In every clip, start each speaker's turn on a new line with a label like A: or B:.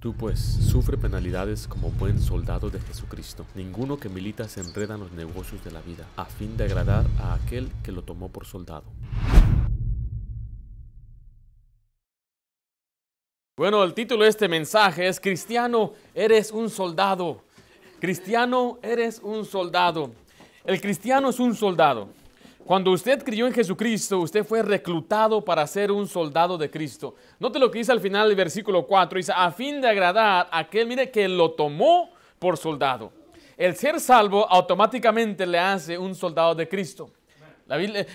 A: Tú pues sufre penalidades como buen soldado de Jesucristo. Ninguno que milita se enreda en los negocios de la vida, a fin de agradar a aquel que lo tomó por soldado.
B: Bueno, el título de este mensaje es Cristiano, eres un soldado. Cristiano, eres un soldado. El cristiano es un soldado. Cuando usted creyó en Jesucristo, usted fue reclutado para ser un soldado de Cristo. Note lo que dice al final del versículo 4. Dice, a fin de agradar a aquel, mire, que lo tomó por soldado. El ser salvo automáticamente le hace un soldado de Cristo.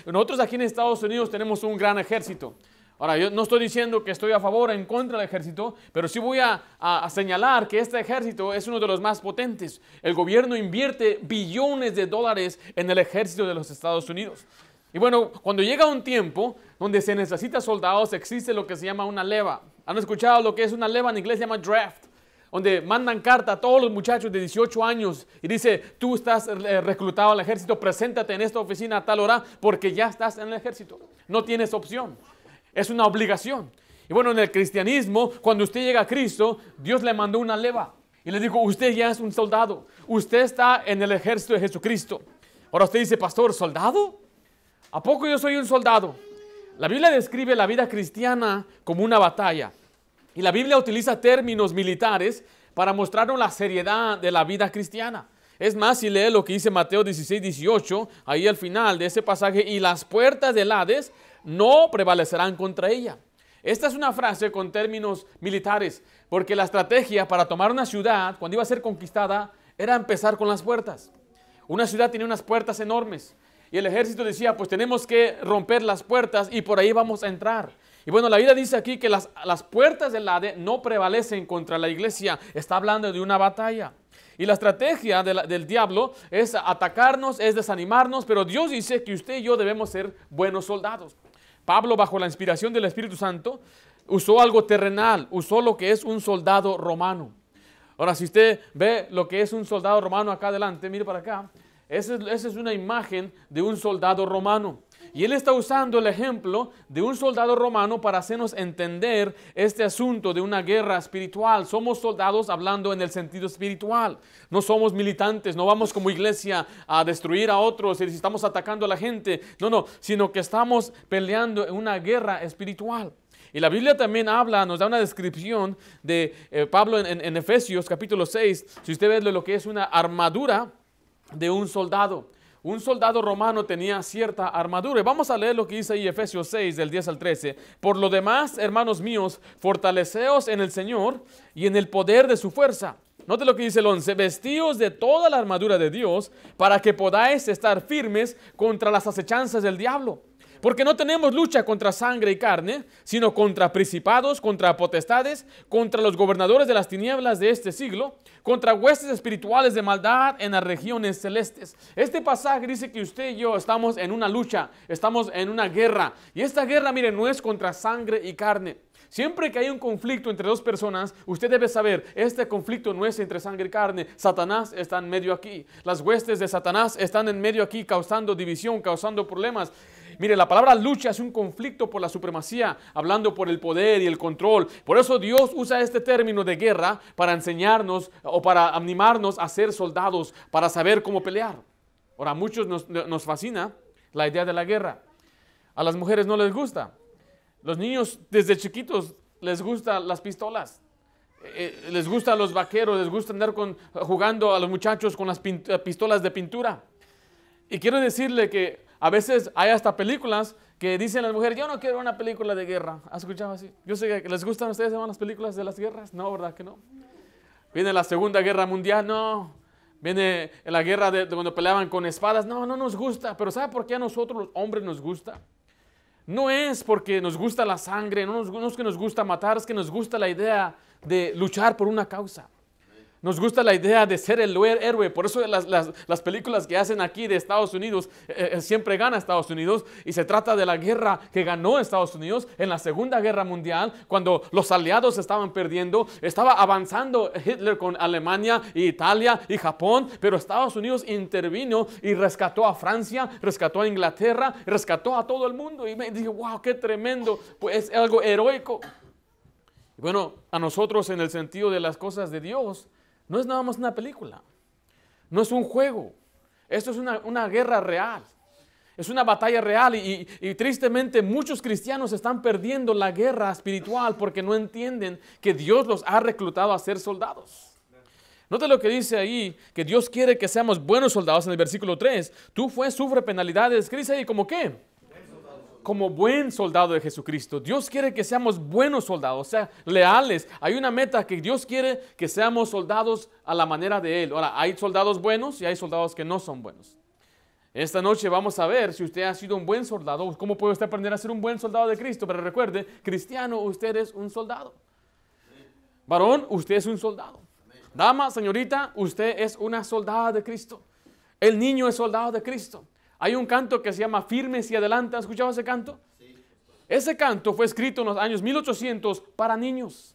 B: nosotros aquí en Estados Unidos tenemos un gran ejército. Ahora, yo no estoy diciendo que estoy a favor o en contra del ejército, pero sí voy a, señalar que este ejército es uno de los más potentes. El gobierno invierte billones de dólares en el ejército de los Estados Unidos. Y bueno, cuando llega un tiempo donde se necesita soldados, existe lo que se llama una leva. ¿Han escuchado lo que es una leva? En inglés se llama draft donde mandan carta a todos los muchachos de 18 años y dice, tú estás eh, reclutado al ejército, preséntate en esta oficina a tal hora porque ya estás en el ejército. No tienes opción. Es una obligación. Y bueno, en el cristianismo, cuando usted llega a Cristo, Dios le mandó una leva y le dijo, usted ya es un soldado. Usted está en el ejército de Jesucristo. Ahora usted dice, pastor, ¿soldado? ¿A poco yo soy un soldado? La Biblia describe la vida cristiana como una batalla. Y la Biblia utiliza términos militares para mostrarnos la seriedad de la vida cristiana. Es más, si lee lo que dice Mateo 16, 18, ahí al final de ese pasaje, y las puertas del Hades no prevalecerán contra ella. Esta es una frase con términos militares, porque la estrategia para tomar una ciudad, cuando iba a ser conquistada, era empezar con las puertas. Una ciudad tenía unas puertas enormes y el ejército decía, pues tenemos que romper las puertas y por ahí vamos a entrar. Y bueno, la vida dice aquí que las, puertas del ADE no prevalecen contra la iglesia, está hablando de una batalla. Y la estrategia del diablo es atacarnos, es desanimarnos, pero Dios dice que usted y yo debemos ser buenos soldados. Pablo, bajo la inspiración del Espíritu Santo, usó algo terrenal, usó lo que es un soldado romano. Ahora, si usted ve lo que es un soldado romano acá adelante, mire para acá, esa es una imagen de un soldado romano. Y él está usando el ejemplo de un soldado romano para hacernos entender este asunto de una guerra espiritual. Somos soldados hablando en el sentido espiritual. No somos militantes, no vamos como iglesia a destruir a otros y estamos atacando a la gente. No, no, sino que estamos peleando en una guerra espiritual. Y la Biblia también habla, nos da una descripción de eh, Pablo en, en, Efesios capítulo 6. Si usted ve lo que es una armadura de un soldado un soldado romano tenía cierta armadura. vamos a leer lo que dice ahí Efesios 6 del 10 al 13. Por lo demás, hermanos míos, fortaleceos en el Señor y en el poder de su fuerza. Note lo que dice el 11, vestíos de toda la armadura de Dios para que podáis estar firmes contra las acechanzas del diablo. Porque no tenemos lucha contra sangre y carne, sino contra principados, contra potestades, contra los gobernadores de las tinieblas de este siglo, contra huestes espirituales de maldad en las regiones celestes. Este pasaje dice que usted y yo estamos en una lucha, estamos en una guerra. Y esta guerra, mire, no es contra sangre y carne. Siempre que hay un conflicto entre dos personas, usted debe saber, este conflicto no es entre sangre y carne. Satanás está en medio aquí. Las huestes de Satanás están en medio aquí causando división, causando problemas. Mire, la palabra lucha es un conflicto por la supremacía, hablando por el poder y el control. Por eso Dios usa este término de guerra para enseñarnos o para animarnos a ser soldados, para saber cómo pelear. Ahora, a muchos nos, fascina la idea de la guerra. A las mujeres no les gusta. Los niños desde chiquitos les gustan las pistolas. Eh, eh, les gustan los vaqueros, les gusta andar con, jugando a los muchachos con las pistolas de pintura. Y quiero decirle que a veces hay hasta películas que dicen las mujeres, yo no quiero una película de guerra. ¿Has escuchado así? Yo sé que les gustan a ustedes las películas de las guerras. No, ¿verdad que no? Viene la Segunda Guerra Mundial, no. Viene la guerra de, cuando peleaban con espadas, no, no nos gusta. Pero ¿sabe por qué a nosotros los hombres nos gusta? No es porque nos gusta la sangre, no, no es que nos gusta matar, es que nos gusta la idea de luchar por una causa. Nos gusta la idea de ser el héroe. Por eso las, películas que hacen aquí de Estados Unidos eh, eh, siempre gana Estados Unidos. Y se trata de la guerra que ganó Estados Unidos en la Segunda Guerra Mundial, cuando los aliados estaban perdiendo. Estaba avanzando Hitler con Alemania, Italia y Japón. Pero Estados Unidos intervino y rescató a Francia, rescató a Inglaterra, rescató a todo el mundo. Y me dije, wow, qué tremendo. Pues es algo heroico. Bueno, a nosotros en el sentido de las cosas de Dios, no es nada más una película, no es un juego, esto es una, una guerra real. Es una batalla real y, y, tristemente muchos cristianos están perdiendo la guerra espiritual porque no entienden que Dios los ha reclutado a ser soldados. Note lo que dice ahí, que Dios quiere que seamos buenos soldados en el versículo 3. Tú fue, sufre penalidades. ¿Qué dice ahí? ¿Como qué? Como buen soldado de Jesucristo. Dios quiere que seamos buenos soldados, o sea, leales. Hay una meta que Dios quiere que seamos soldados a la manera de Él. Ahora, hay soldados buenos y hay soldados que no son buenos. Esta noche vamos a ver si usted ha sido un buen soldado, cómo puede usted aprender a ser un buen soldado de Cristo. Pero recuerde, cristiano, usted es un soldado. Varón, usted es un soldado. Dama, señorita, usted es una soldada de Cristo. El niño es soldado de Cristo. Hay un canto que se llama Firmes y Adelante. ¿Has escuchado ese canto? Ese canto fue escrito en los años 1800 para niños.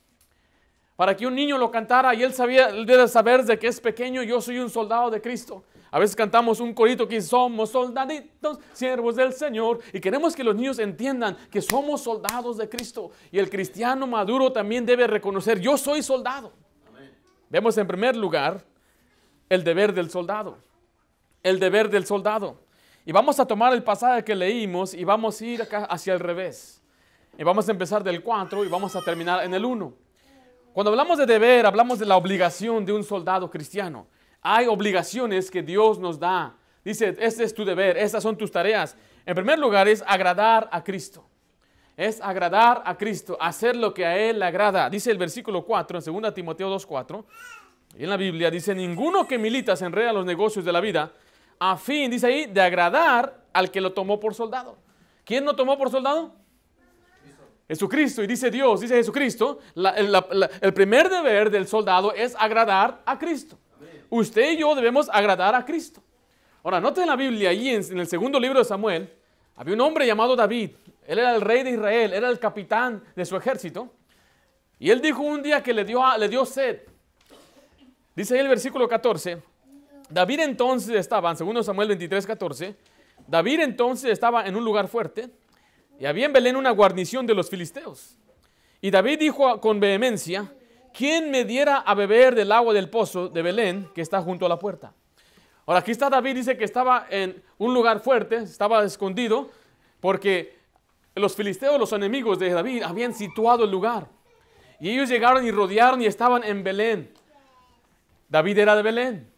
B: Para que un niño lo cantara y él sabía, él debe saber de que es pequeño, yo soy un soldado de Cristo. A veces cantamos un corito que somos soldaditos, siervos del Señor, y queremos que los niños entiendan que somos soldados de Cristo. Y el cristiano maduro también debe reconocer, yo soy soldado. Vemos en primer lugar el deber del soldado. El deber del soldado. Y vamos a tomar el pasaje que leímos y vamos a ir acá hacia el revés. Y vamos a empezar del 4 y vamos a terminar en el 1. Cuando hablamos de deber, hablamos de la obligación de un soldado cristiano. Hay obligaciones que Dios nos da. Dice, este es tu deber, estas son tus tareas. En primer lugar es agradar a Cristo. Es agradar a Cristo, hacer lo que a Él le agrada. Dice el versículo 4 en 2 Timoteo 2.4. Y en la Biblia dice, ninguno que milita se enreda en los negocios de la vida, a fin, dice ahí, de agradar al que lo tomó por soldado. ¿Quién lo tomó por soldado? Jesucristo. Y dice Dios, dice Jesucristo, el primer deber del soldado es agradar a Cristo usted y yo debemos agradar a Cristo. Ahora, note en la Biblia, ahí en, el segundo libro de Samuel, había un hombre llamado David. Él era el rey de Israel, era el capitán de su ejército. Y él dijo un día que le dio, le dio sed. Dice ahí el versículo 14. David entonces estaba, en 2 Samuel 23, 14. David entonces estaba en un lugar fuerte y había en Belén una guarnición de los filisteos. Y David dijo con vehemencia, ¿quién me diera a beber del agua del pozo de Belén que está junto a la puerta? Ahora aquí está David, dice que estaba en un lugar fuerte, estaba escondido, porque los filisteos, los enemigos de David, habían situado el lugar. Y ellos llegaron y rodearon y estaban en Belén. David era de Belén.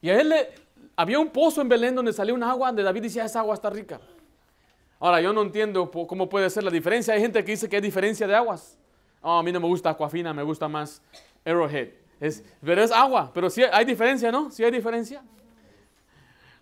B: Y a él le, había un pozo en Belén donde salía un agua donde David decía, esa agua está rica. Ahora, yo no entiendo cómo puede ser la diferencia. Hay gente que dice que hay diferencia de aguas. Oh, a mí no me gusta Aquafina, me gusta más Arrowhead. Es, pero es agua, pero sí hay diferencia, ¿no? Sí hay diferencia.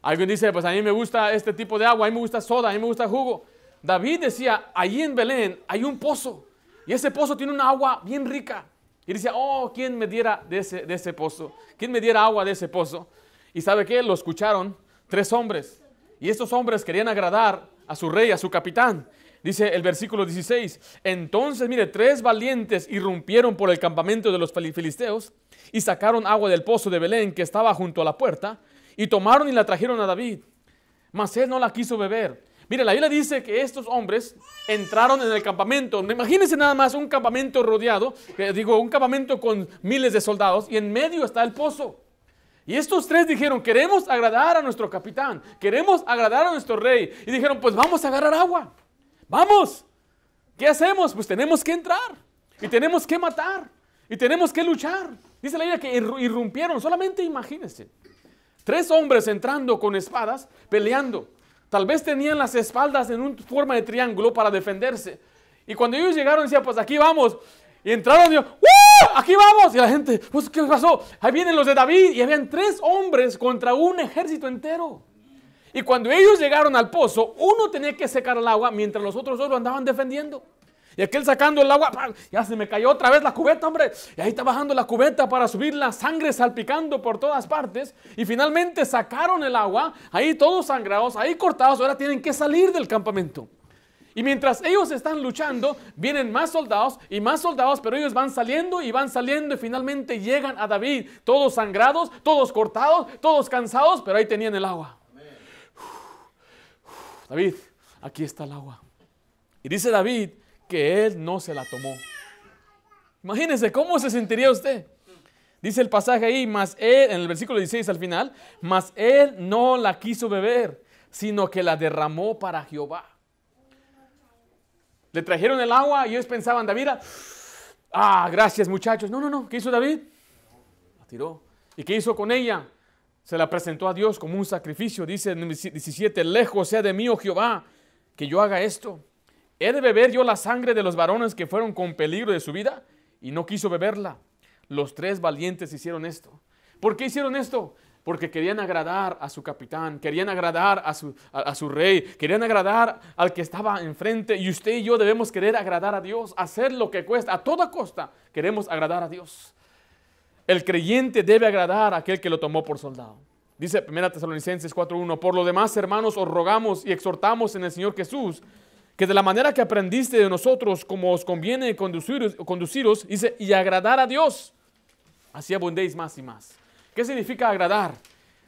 B: Alguien dice, pues a mí me gusta este tipo de agua, a mí me gusta soda, a mí me gusta jugo. David decía, allí en Belén hay un pozo y ese pozo tiene una agua bien rica. Y decía, oh, ¿quién me diera de ese, de ese pozo? ¿Quién me diera agua de ese pozo? Y sabe qué? Lo escucharon tres hombres. Y estos hombres querían agradar a su rey, a su capitán. Dice el versículo 16, entonces mire, tres valientes irrumpieron por el campamento de los filisteos y sacaron agua del pozo de Belén que estaba junto a la puerta y tomaron y la trajeron a David. Mas él no la quiso beber. Mire, la Biblia dice que estos hombres entraron en el campamento. Imagínense nada más un campamento rodeado, digo, un campamento con miles de soldados y en medio está el pozo. Y estos tres dijeron, queremos agradar a nuestro capitán, queremos agradar a nuestro rey. Y dijeron, pues vamos a agarrar agua. Vamos. ¿Qué hacemos? Pues tenemos que entrar. Y tenemos que matar. Y tenemos que luchar. Dice la Biblia que irrumpieron. Solamente imagínense. Tres hombres entrando con espadas, peleando. Tal vez tenían las espaldas en una forma de triángulo para defenderse. Y cuando ellos llegaron, decían, pues aquí vamos. Y entraron y Aquí vamos. Y la gente, pues, ¿qué pasó? Ahí vienen los de David. Y habían tres hombres contra un ejército entero. Y cuando ellos llegaron al pozo, uno tenía que secar el agua mientras los otros dos lo andaban defendiendo. Y aquel sacando el agua, ya se me cayó otra vez la cubeta, hombre. Y ahí está bajando la cubeta para subir la sangre salpicando por todas partes. Y finalmente sacaron el agua, ahí todos sangrados, ahí cortados, ahora tienen que salir del campamento. Y mientras ellos están luchando, vienen más soldados y más soldados, pero ellos van saliendo y van saliendo y finalmente llegan a David, todos sangrados, todos cortados, todos cansados, pero ahí tenían el agua. David, aquí está el agua. Y dice David que él no se la tomó. Imagínense, ¿cómo se sentiría usted? Dice el pasaje ahí, más él, en el versículo 16 al final, mas él no la quiso beber, sino que la derramó para Jehová. Le trajeron el agua y ellos pensaban, David, ah, gracias muchachos. No, no, no, ¿qué hizo David? La tiró. ¿Y qué hizo con ella? Se la presentó a Dios como un sacrificio. Dice en 17, lejos sea de mí, oh Jehová, que yo haga esto. ¿He de beber yo la sangre de los varones que fueron con peligro de su vida? Y no quiso beberla. Los tres valientes hicieron esto. ¿Por qué hicieron esto? Porque querían agradar a su capitán, querían agradar a su, a, su, rey, querían agradar al que estaba enfrente. Y usted y yo debemos querer agradar a Dios, hacer lo que cuesta, a toda costa queremos agradar a Dios. El creyente debe agradar a aquel que lo tomó por soldado. Dice 1 Tesalonicenses 4.1, por lo demás, hermanos, os rogamos y exhortamos en el Señor Jesús que de la manera que aprendiste de nosotros, como os conviene conduciros, conduciros dice, y agradar a Dios así abundéis más y más. ¿Qué significa agradar?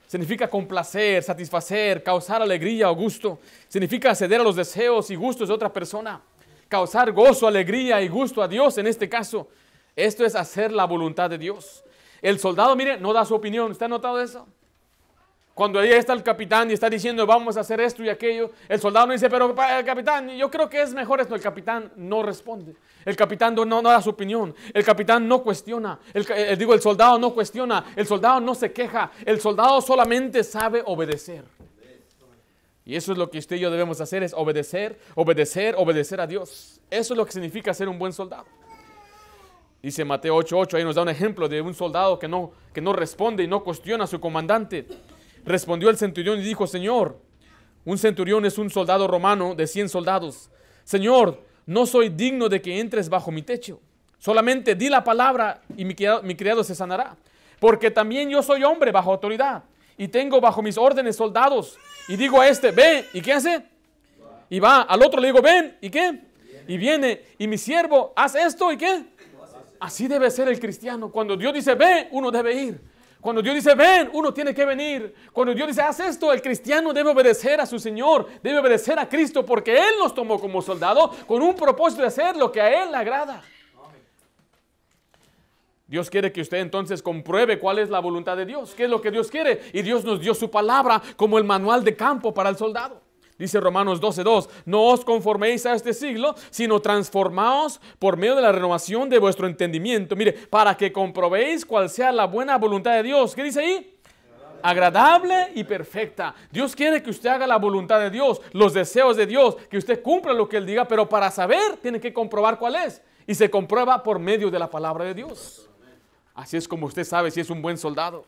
B: Significa complacer, satisfacer, causar alegría o gusto. Significa ceder a los deseos y gustos de otra persona. Causar gozo, alegría y gusto a Dios en este caso. Esto es hacer la voluntad de Dios. El soldado, mire, no da su opinión. ¿Usted ha notado eso? Cuando ahí está el capitán y está diciendo vamos a hacer esto y aquello, el soldado no dice, pero capitán, yo creo que es mejor esto. El capitán no responde. El capitán no, da su opinión. El capitán no cuestiona. El, eh, digo, el soldado no cuestiona. El soldado no se queja. El soldado solamente sabe obedecer. Y eso es lo que usted y yo debemos hacer, es obedecer, obedecer, obedecer a Dios. Eso es lo que significa ser un buen soldado. Dice Mateo 8:8, ahí nos da un ejemplo de un soldado que no, que no responde y no cuestiona a su comandante. Respondió el centurión y dijo, Señor, un centurión es un soldado romano de 100 soldados. Señor, no soy digno de que entres bajo mi techo. Solamente di la palabra y mi criado, se sanará. Porque también yo soy hombre bajo autoridad y tengo bajo mis órdenes soldados. Y digo a este, ve, ¿y qué hace? Y va, al otro le digo, ven, ¿y qué? Y viene, y mi siervo, haz esto, ¿y qué? Así debe ser el cristiano. Cuando Dios dice, ve, uno debe ir. Cuando Dios dice, ven, uno tiene que venir. Cuando Dios dice, haz esto, el cristiano debe obedecer a su Señor, debe obedecer a Cristo, porque Él nos tomó como soldado con un propósito de hacer lo que a Él le agrada. Dios quiere que usted entonces compruebe cuál es la voluntad de Dios, qué es lo que Dios quiere. Y Dios nos dio su palabra como el manual de campo para el soldado. Dice Romanos 12:2, no os conforméis a este siglo, sino transformaos por medio de la renovación de vuestro entendimiento. Mire, para que comprobéis cuál sea la buena voluntad de Dios. ¿Qué dice ahí? agradable y perfecta. Dios quiere que usted haga la voluntad de Dios, los deseos de Dios, que usted cumpla lo que Él diga, pero para saber tiene que comprobar cuál es. Y se comprueba por medio de la palabra de Dios. Así es como usted sabe si es un buen soldado.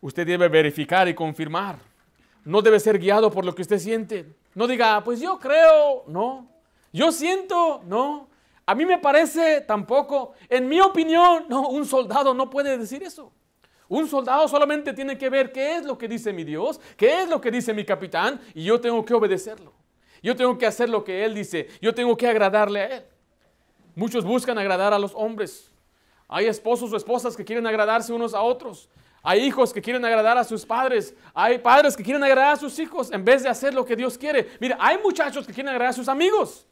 B: Usted debe verificar y confirmar. No debe ser guiado por lo que usted siente. No diga, pues yo creo, no. Yo siento, no. A mí me parece tampoco. En mi opinión, no, un soldado no puede decir eso. Un soldado solamente tiene que ver qué es lo que dice mi Dios, qué es lo que dice mi capitán, y yo tengo que obedecerlo. Yo tengo que hacer lo que Él dice. Yo tengo que agradarle a Él. Muchos buscan agradar a los hombres. Hay esposos o esposas que quieren agradarse unos a otros. Hay hijos que quieren agradar a sus padres. Hay padres que quieren agradar a sus hijos en vez de hacer lo que Dios quiere. Mira, hay muchachos que quieren agradar a sus amigos.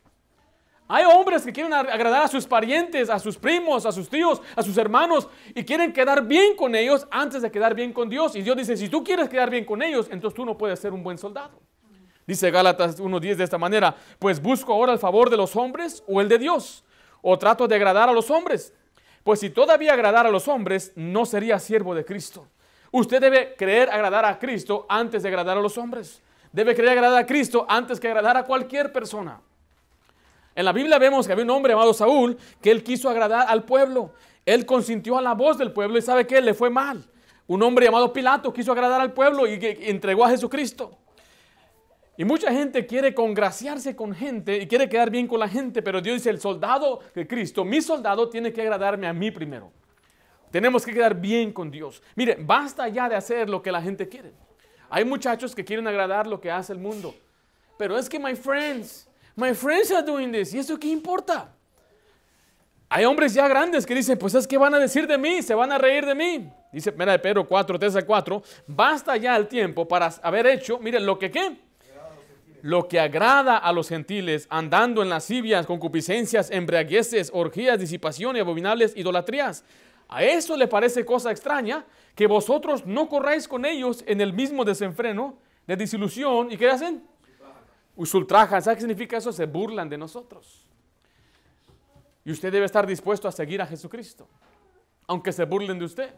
B: Hay hombres que quieren agradar a sus parientes, a sus primos, a sus tíos, a sus hermanos y quieren quedar bien con ellos antes de quedar bien con Dios. Y Dios dice, si tú quieres quedar bien con ellos, entonces tú no puedes ser un buen soldado. Dice Gálatas 1.10 de esta manera, pues busco ahora el favor de los hombres o el de Dios, o trato de agradar a los hombres. Pues si todavía agradar a los hombres, no sería siervo de Cristo. Usted debe creer agradar a Cristo antes de agradar a los hombres. Debe creer agradar a Cristo antes que agradar a cualquier persona. En la Biblia vemos que había un hombre llamado Saúl que él quiso agradar al pueblo. Él consintió a la voz del pueblo y sabe que le fue mal. Un hombre llamado Pilato quiso agradar al pueblo y entregó a Jesucristo. Y mucha gente quiere congraciarse con gente y quiere quedar bien con la gente, pero Dios dice, el soldado de Cristo, mi soldado tiene que agradarme a mí primero. Tenemos que quedar bien con Dios. Mire, basta ya de hacer lo que la gente quiere. Hay muchachos que quieren agradar lo que hace el mundo. Pero es que my friends, my friends are doing this. ¿Y eso qué importa? Hay hombres ya grandes que dicen, pues es que van a decir de mí, se van a reír de mí. Dice, mira de Pedro 4, 3 a 4, basta ya el tiempo para haber hecho, miren, lo que qué lo que agrada a los gentiles, andando en lascivias, concupiscencias, embriagueces, orgías, disipación y abominables idolatrías. A eso le parece cosa extraña que vosotros no corráis con ellos en el mismo desenfreno de disilusión. ¿Y qué hacen? Ultrajan. ¿Sabe qué significa eso? Se burlan de nosotros. Y usted debe estar dispuesto a seguir a Jesucristo. Aunque se burlen de usted.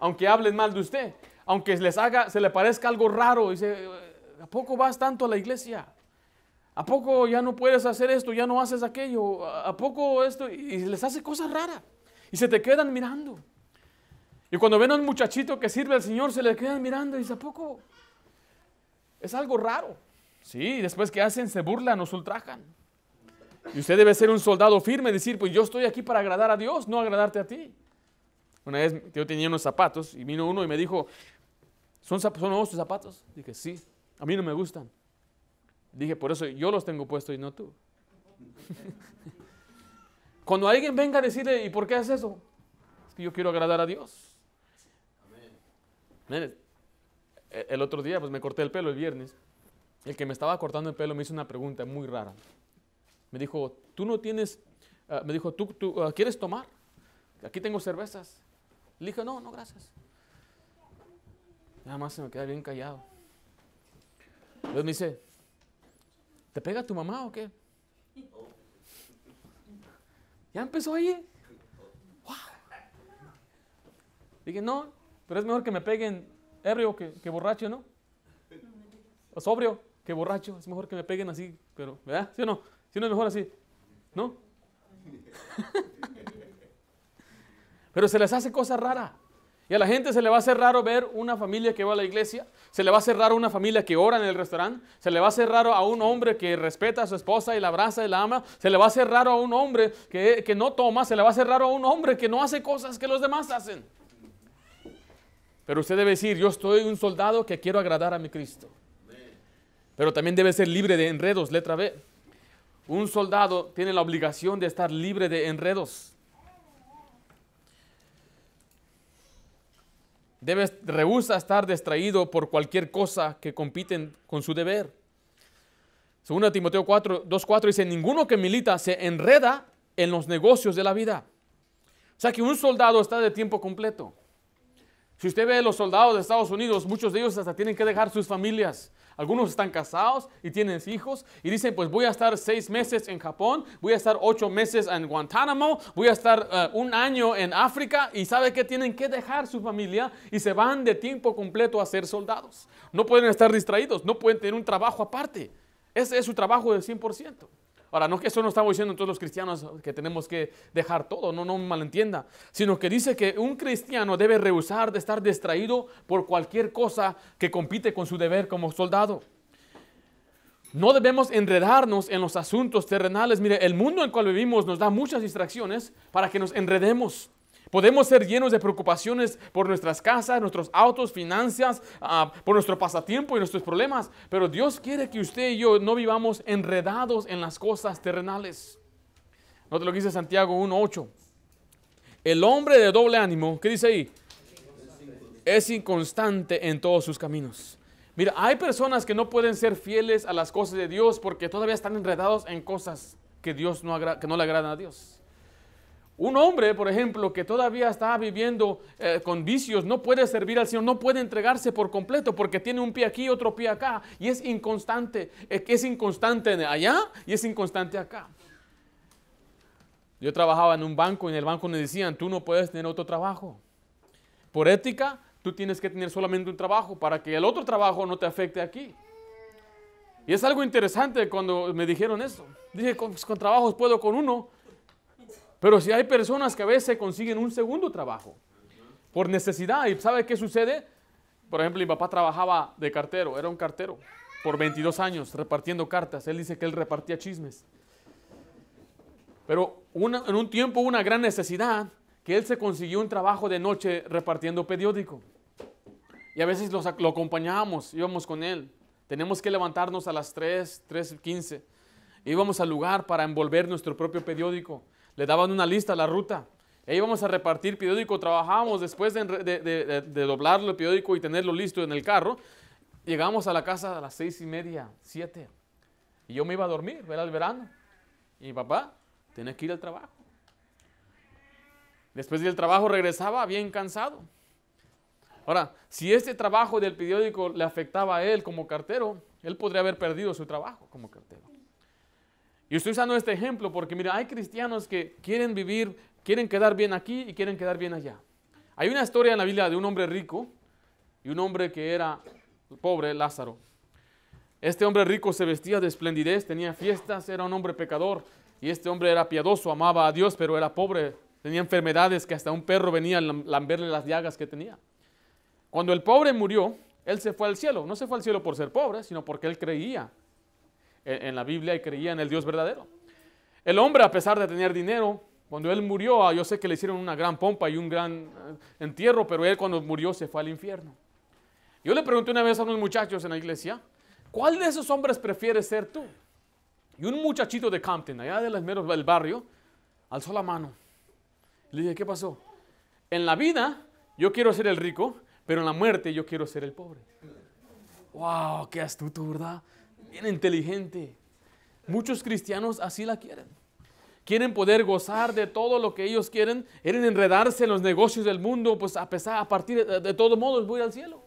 B: Aunque hablen mal de usted. Aunque les haga, se le parezca algo raro. Dice, ¿a poco vas tanto a la iglesia? ¿A poco ya no puedes hacer esto? ¿Ya no haces aquello? ¿A poco esto? Y les hace cosas raras. Y se te quedan mirando. Y cuando ven a un muchachito que sirve al Señor, se le quedan mirando y dice, ¿a poco? Es algo raro. Sí, después que hacen, se burlan, nos ultrajan. Y usted debe ser un soldado firme, decir, pues yo estoy aquí para agradar a Dios, no agradarte a ti. Una vez yo tenía unos zapatos y vino uno y me dijo, ¿son, son nuevos tus zapatos? Dije, sí, a mí no me gustan. Dije, por eso yo los tengo puestos y no tú. Cuando alguien venga a decirle, ¿y por qué haces eso? Es que yo quiero agradar a Dios. Amén. el otro día, pues me corté el pelo el viernes. El que me estaba cortando el pelo me hizo una pregunta muy rara. Me dijo, tú no tienes, uh, me dijo, ¿tú, tú uh, quieres tomar? Aquí tengo cervezas. Le dije, no, no, gracias. Nada más se me queda bien callado. Entonces me dice, ¿te pega tu mamá o qué? Ya empezó ahí. Dije, no, pero es mejor que me peguen ebrio que, que borracho, ¿no? O sobrio que borracho. Es mejor que me peguen así, pero, ¿verdad? ¿Sí o no? ¿Sí no es mejor así? ¿No? pero se les hace cosa rara. Y a la gente se le va a hacer raro ver una familia que va a la iglesia, se le va a hacer raro una familia que ora en el restaurante, se le va a hacer raro a un hombre que respeta a su esposa y la abraza y la ama, se le va a hacer raro a un hombre que, que no toma, se le va a hacer raro a un hombre que no hace cosas que los demás hacen. Pero usted debe decir, yo estoy un soldado que quiero agradar a mi Cristo. Pero también debe ser libre de enredos, letra B. Un soldado tiene la obligación de estar libre de enredos. Debe, rehúsa estar distraído por cualquier cosa que compiten con su deber. Según Timoteo 4, 2.4 dice, ninguno que milita se enreda en los negocios de la vida. O sea que un soldado está de tiempo completo. Si usted ve a los soldados de Estados Unidos, muchos de ellos hasta tienen que dejar sus familias. Algunos están casados y tienen hijos y dicen, pues voy a estar seis meses en Japón, voy a estar ocho meses en Guantánamo, voy a estar eh, un año en África y sabe que tienen que dejar su familia y se van de tiempo completo a ser soldados. No pueden estar distraídos, no pueden tener un trabajo aparte. Ese es su trabajo del 100%. Ahora, no que eso no estamos diciendo todos los cristianos que tenemos que dejar todo, no, no malentienda, sino que dice que un cristiano debe rehusar de estar distraído por cualquier cosa que compite con su deber como soldado. No debemos enredarnos en los asuntos terrenales. Mire, el mundo en el cual vivimos nos da muchas distracciones para que nos enredemos. Podemos ser llenos de preocupaciones por nuestras casas, nuestros autos, finanzas, ah, por nuestro pasatiempo y nuestros problemas, pero Dios quiere que usted y yo no vivamos enredados en las cosas terrenales. Note lo que dice Santiago 1.8. El hombre de doble ánimo, ¿qué dice ahí? Es inconstante en todos sus caminos. Mira, hay personas que no pueden ser fieles a las cosas de Dios porque todavía están enredados en cosas que, Dios no, que no le agradan a Dios. Un hombre, por ejemplo, que todavía está viviendo eh, con vicios, no puede servir al Señor, no puede entregarse por completo porque tiene un pie aquí, otro pie acá, y es inconstante, es, es inconstante allá y es inconstante acá. Yo trabajaba en un banco y en el banco me decían, tú no puedes tener otro trabajo. Por ética, tú tienes que tener solamente un trabajo para que el otro trabajo no te afecte aquí. Y es algo interesante cuando me dijeron eso. Dije, con, con trabajos puedo con uno, pero si hay personas que a veces consiguen un segundo trabajo por necesidad, ¿y sabe qué sucede? Por ejemplo, mi papá trabajaba de cartero, era un cartero por 22 años repartiendo cartas. Él dice que él repartía chismes. Pero en un tiempo una gran necesidad que él se consiguió un trabajo de noche repartiendo periódico. Y a veces lo acompañábamos, íbamos con él. Tenemos que levantarnos a las 3, 3.15. Íbamos al lugar para envolver nuestro propio periódico le daban una lista a la ruta. Ahí íbamos a repartir periódico, trabajábamos después de, de, doblarlo el periódico y tenerlo listo en el carro. Llegamos a la casa a las seis y media, siete. Y yo me iba a dormir, era el verano. Y mi papá, tenía que ir al trabajo. Después del trabajo regresaba bien cansado. Ahora, si este trabajo del periódico le afectaba a él como cartero, él podría haber perdido su trabajo como cartero. Y estoy usando este ejemplo porque, mira, hay cristianos que quieren vivir, quieren quedar bien aquí y quieren quedar bien allá. Hay una historia en la Biblia de un hombre rico y un hombre que era pobre, Lázaro. Este hombre rico se vestía de esplendidez, tenía fiestas, era un hombre pecador. Y este hombre era piadoso, amaba a Dios, pero era pobre, tenía enfermedades que hasta un perro venía a lamberle las llagas que tenía. Cuando el pobre murió, él se fue al cielo. No se fue al cielo por ser pobre, sino porque él creía en la Biblia y creía en el Dios verdadero. El hombre, a pesar de tener dinero, cuando él murió, ah, yo sé que le hicieron una gran pompa y un gran eh, entierro, pero él cuando murió se fue al infierno. Yo le pregunté una vez a unos muchachos en la iglesia, ¿cuál de esos hombres prefieres ser tú? Y un muchachito de Compton, allá de las meros del barrio, alzó la mano. Le dije, ¿qué pasó? En la vida yo quiero ser el rico, pero en la muerte yo quiero ser el pobre. ¡Wow! ¡Qué astuto, ¿verdad? Bien inteligente. Muchos cristianos así la quieren. Quieren poder gozar de todo lo que ellos quieren. Quieren enredarse en los negocios del mundo, pues a pesar, a partir de, de todo modo voy al cielo.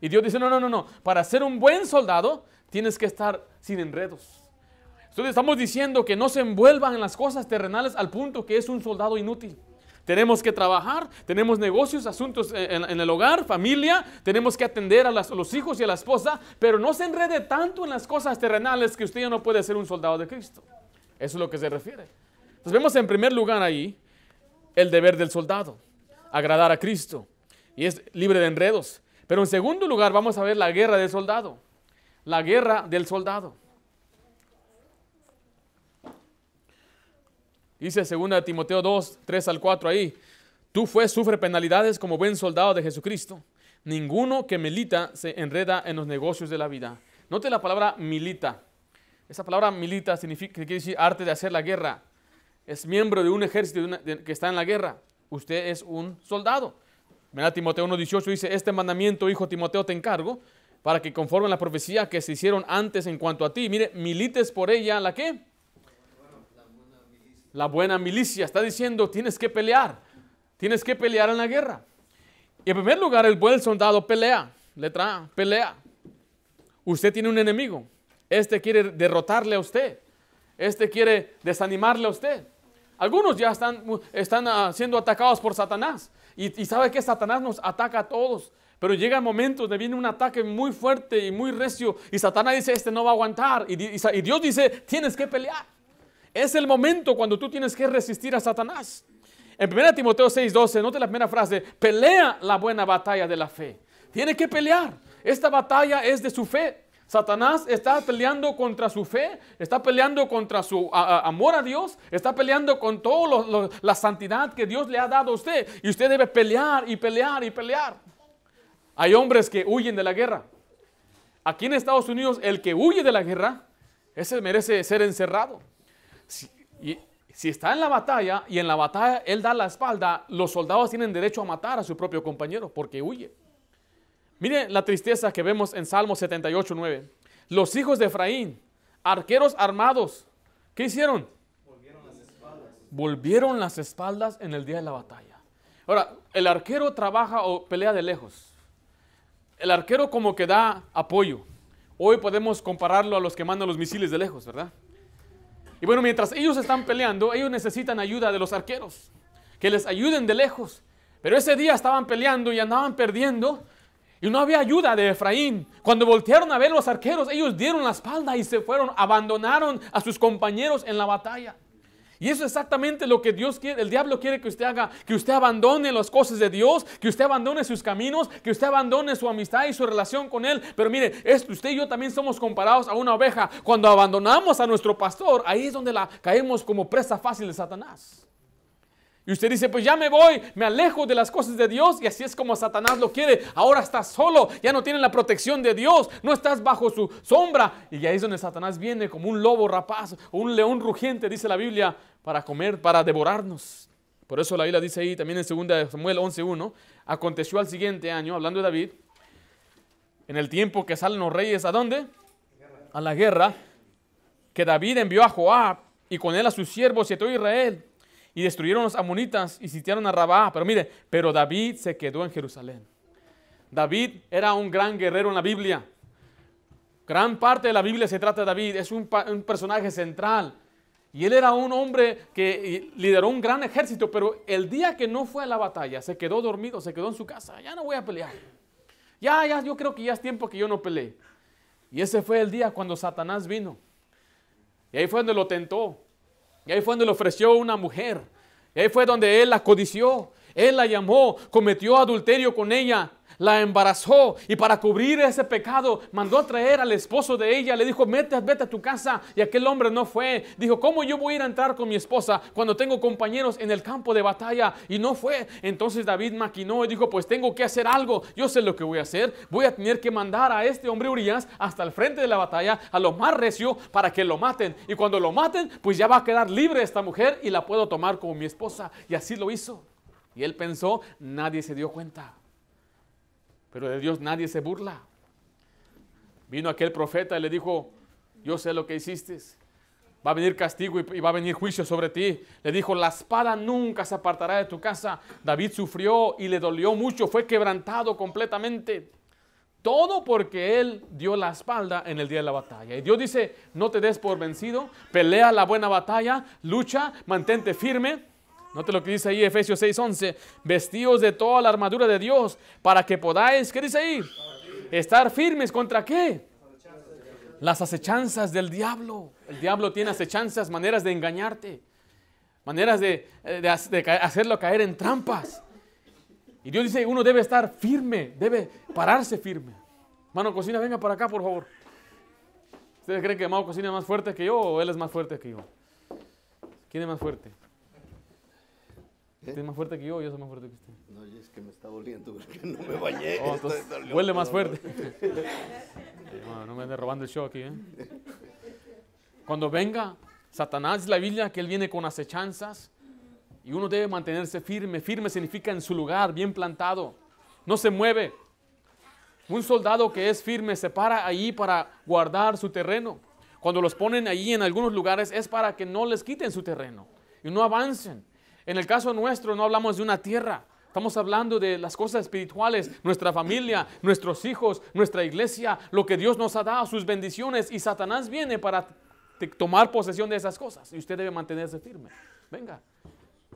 B: Y Dios dice, no, no, no, no. Para ser un buen soldado tienes que estar sin enredos. Entonces estamos diciendo que no se envuelvan en las cosas terrenales al punto que es un soldado inútil. Tenemos que trabajar, tenemos negocios, asuntos en, el hogar, familia, tenemos que atender a, los hijos y a la esposa, pero no se enrede tanto en las cosas terrenales que usted ya no puede ser un soldado de Cristo. Eso es lo que se refiere. Entonces vemos en primer lugar ahí el deber del soldado, agradar a Cristo, y es libre de enredos. Pero en segundo lugar vamos a ver la guerra del soldado. La guerra del soldado. Dice 2 Timoteo 2, 3 al 4 ahí. Tú fue, sufre penalidades como buen soldado de Jesucristo. Ninguno que milita se enreda en los negocios de la vida. Note la palabra milita. Esa palabra milita significa, quiere decir arte de hacer la guerra. Es miembro de un ejército que está en la guerra. Usted es un soldado. Mira, Timoteo 1.18 dice, este mandamiento, hijo Timoteo, te encargo, para que conforme a la profecía que se hicieron antes en cuanto a ti, mire, milites por ella, ¿la qué? La buena milicia. Está diciendo, tienes que pelear, tienes que pelear en la guerra. Y en primer lugar, el buen soldado pelea, letra A, pelea. Usted tiene un enemigo, este quiere derrotarle a usted, este quiere desanimarle a usted. Algunos ya están, están ah, siendo atacados por Satanás. Y, sabe que Satanás nos ataca a todos. Pero llega momentos donde viene un ataque muy fuerte y muy recio. Y Satanás dice, este no va a aguantar. Y, y Dios dice, tienes que pelear. Es el momento cuando tú tienes que resistir a Satanás. En 1 Timoteo 6:12, note la primera frase, pelea la buena batalla de la fe. Tiene que pelear. Esta batalla es de su fe. Satanás está peleando contra su fe, está peleando contra su amor a Dios, está peleando con toda la santidad que Dios le ha dado a usted. Y usted debe pelear y pelear y pelear. Hay hombres que huyen de la guerra. Aquí en Estados Unidos, el que huye de la guerra, ese merece ser encerrado. Si, está en la batalla y en la batalla él da la espalda, los soldados tienen derecho a matar a su propio compañero porque huye. Mire la tristeza que vemos en Salmo 78, 9. Los hijos de Efraín, arqueros armados, ¿qué hicieron? Volvieron las espaldas. Volvieron las espaldas en el día de la batalla. Ahora, el arquero trabaja o pelea de lejos. El arquero como que da apoyo. Hoy podemos compararlo a los que mandan los misiles de lejos, ¿verdad? Y bueno, mientras ellos están peleando, ellos necesitan ayuda de los arqueros, que les ayuden de lejos. Pero ese día estaban peleando y andaban perdiendo y no había ayuda de Efraín. Cuando voltearon a ver los arqueros, ellos dieron la espalda y se fueron, abandonaron a sus compañeros en la batalla. Y eso es exactamente lo que Dios quiere, el diablo quiere que usted haga, que usted abandone las cosas de Dios, que usted abandone sus caminos, que usted abandone su amistad y su relación con Él. Pero mire, usted y yo también somos comparados a una oveja. Cuando abandonamos a nuestro pastor, ahí es donde la caemos como presa fácil de Satanás. Y usted dice, pues ya me voy, me alejo de las cosas de Dios y así es como Satanás lo quiere. Ahora estás solo, ya no tienes la protección de Dios, no estás bajo su sombra. Y ahí es donde Satanás viene como un lobo rapaz, un león rugiente, dice la Biblia, para comer, para devorarnos. Por eso la Biblia dice ahí también en 2 Samuel 11.1, aconteció al siguiente año, hablando de David, en el tiempo que salen los reyes, ¿a dónde? A la guerra. que David envió a Joab y con él a sus siervos y a todo Israel y destruyeron los amonitas y sitiaron a Rabá. Pero mire, pero David se quedó en Jerusalén. David era un gran guerrero en la Biblia. Gran parte de la Biblia se trata de David, es un, un personaje central. Y él era un hombre que lideró un gran ejército, pero el día que no fue a la batalla, se quedó dormido, se quedó en su casa. Ya no voy a pelear. Ya, ya, yo creo que ya es tiempo que yo no peleé. Y ese fue el día cuando Satanás vino. Y ahí fue donde lo tentó. Y ahí fue donde le ofreció una mujer. Ahí fue donde él la codició. Él la llamó, cometió adulterio con ella la embarazó y para cubrir ese pecado mandó a traer al esposo de ella, le dijo, vete, vete a tu casa y aquel hombre no fue. Dijo, ¿cómo yo voy a ir a entrar con mi esposa cuando tengo compañeros en el campo de batalla? Y no fue. Entonces David maquinó y dijo, pues tengo que hacer algo, yo sé lo que voy a hacer, voy a tener que mandar a este hombre Urias hasta el frente de la batalla, a lo más recio, para que lo maten. Y cuando lo maten, pues ya va a quedar libre esta mujer y la puedo tomar como mi esposa. Y así lo hizo. Y él pensó, nadie se dio cuenta. Pero de Dios nadie se burla. Vino aquel profeta y le dijo, yo sé lo que hiciste. Va a venir castigo y va a venir juicio sobre ti. Le dijo, la espada nunca se apartará de tu casa. David sufrió y le dolió mucho, fue quebrantado completamente. Todo porque él dio la espalda en el día de la batalla. Y Dios dice, no te des por vencido, pelea la buena batalla, lucha, mantente firme. Note lo que dice ahí Efesios 6:11, vestidos de toda la armadura de Dios para que podáis, ¿qué dice ahí? Estar firmes contra qué? Las acechanzas del diablo. El diablo tiene acechanzas, maneras de engañarte, maneras de, de hacerlo caer en trampas. Y Dios dice, uno debe estar firme, debe pararse firme. Mano Cocina, venga para acá, por favor. ¿Ustedes creen que Mano Cocina es más fuerte que yo o él es más fuerte que yo? ¿Quién es más fuerte? Usted es más fuerte que yo, yo soy más fuerte que usted.
C: No, es que me está doliendo porque no me bañé.
B: Oh, huele más fuerte. no, no, me ande robando el show aquí. ¿eh? Cuando venga Satanás, la Biblia, que él viene con acechanzas y uno debe mantenerse firme. Firme significa en su lugar, bien plantado. No se mueve. Un soldado que es firme se para ahí para guardar su terreno. Cuando los ponen ahí en algunos lugares es para que no les quiten su terreno y no avancen. En el caso nuestro no hablamos de una tierra, estamos hablando de las cosas espirituales, nuestra familia, nuestros hijos, nuestra iglesia, lo que Dios nos ha dado, sus bendiciones y Satanás viene para tomar posesión de esas cosas y usted debe mantenerse firme. Venga,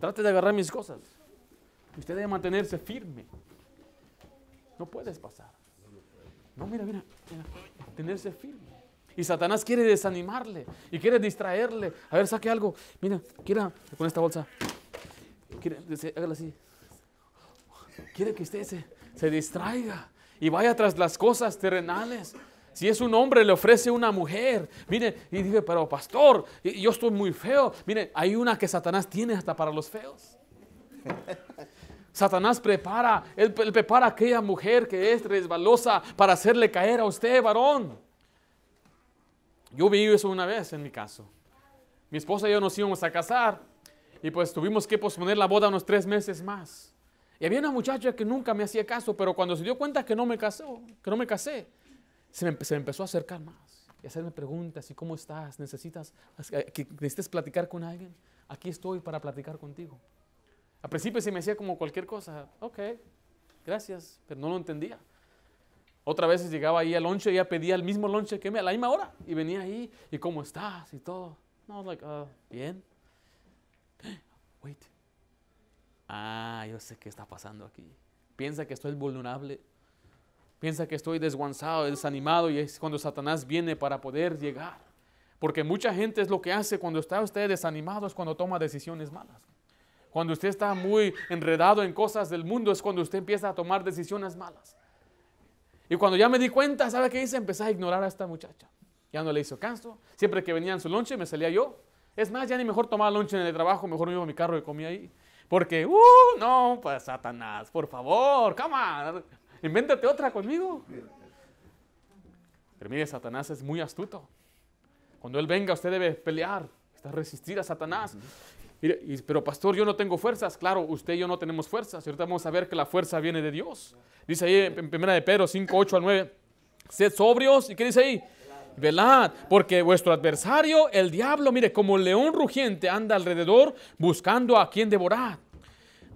B: trate de agarrar mis cosas. Usted debe mantenerse firme. No puedes pasar. No, mira, mira, mira, mantenerse firme. Y Satanás quiere desanimarle y quiere distraerle. A ver, saque algo. Mira, quiera con esta bolsa. Quiere, que usted se, se distraiga y vaya tras las cosas terrenales. Si es un hombre, le ofrece una mujer. Mire, y dice, pero pastor, yo estoy muy feo. Mire, hay una que Satanás tiene hasta para los feos. Satanás prepara, él, él, prepara a aquella mujer que es resbalosa para hacerle caer a usted, varón. Yo vi eso una vez en mi caso. Mi esposa y yo nos íbamos a casar y pues tuvimos que posponer la boda unos tres meses más. Y había una muchacha que nunca me hacía caso, pero cuando se dio cuenta que no me casó, que no me casé, se me, empezó a acercar más y hacerme preguntas, ¿y cómo estás? ¿Necesitas que necesites platicar con alguien? Aquí estoy para platicar contigo. Al principio se me hacía como cualquier cosa, ok, gracias, pero no lo entendía. Otra vez llegaba ahí al lonche, ella pedía el mismo lonche que me a la misma hora y venía ahí y cómo estás y todo. No, like, uh, bien. Wait. Ah, yo sé qué está pasando aquí. Piensa que estoy vulnerable. Piensa que estoy desguanzado, desanimado y es cuando Satanás viene para poder llegar. Porque mucha gente es lo que hace cuando está usted desanimado, es cuando toma decisiones malas. Cuando usted está muy enredado en cosas del mundo es cuando usted empieza a tomar decisiones malas. Y cuando ya me di cuenta, ¿sabe qué hice? Empecé a ignorar a esta muchacha. Ya no le hizo caso. Siempre que venía en su lonche me salía yo. Es más, ya ni mejor tomaba lonche en el trabajo, mejor me iba a mi carro y comía ahí. Porque, uh, no, pues Satanás, por favor, on, invéntate otra conmigo. Pero mire, Satanás es muy astuto. Cuando él venga, usted debe pelear, está resistir a Satanás. Pero pastor, yo no tengo fuerzas. Claro, usted y yo no tenemos fuerzas. Y ahorita vamos a ver que la fuerza viene de Dios. Dice ahí en 1 de Pedro 5, 8 al 9. Sed sobrios. ¿Y qué dice ahí? Velad, porque vuestro adversario, el diablo, mire, como león rugiente anda alrededor buscando a quien devorar.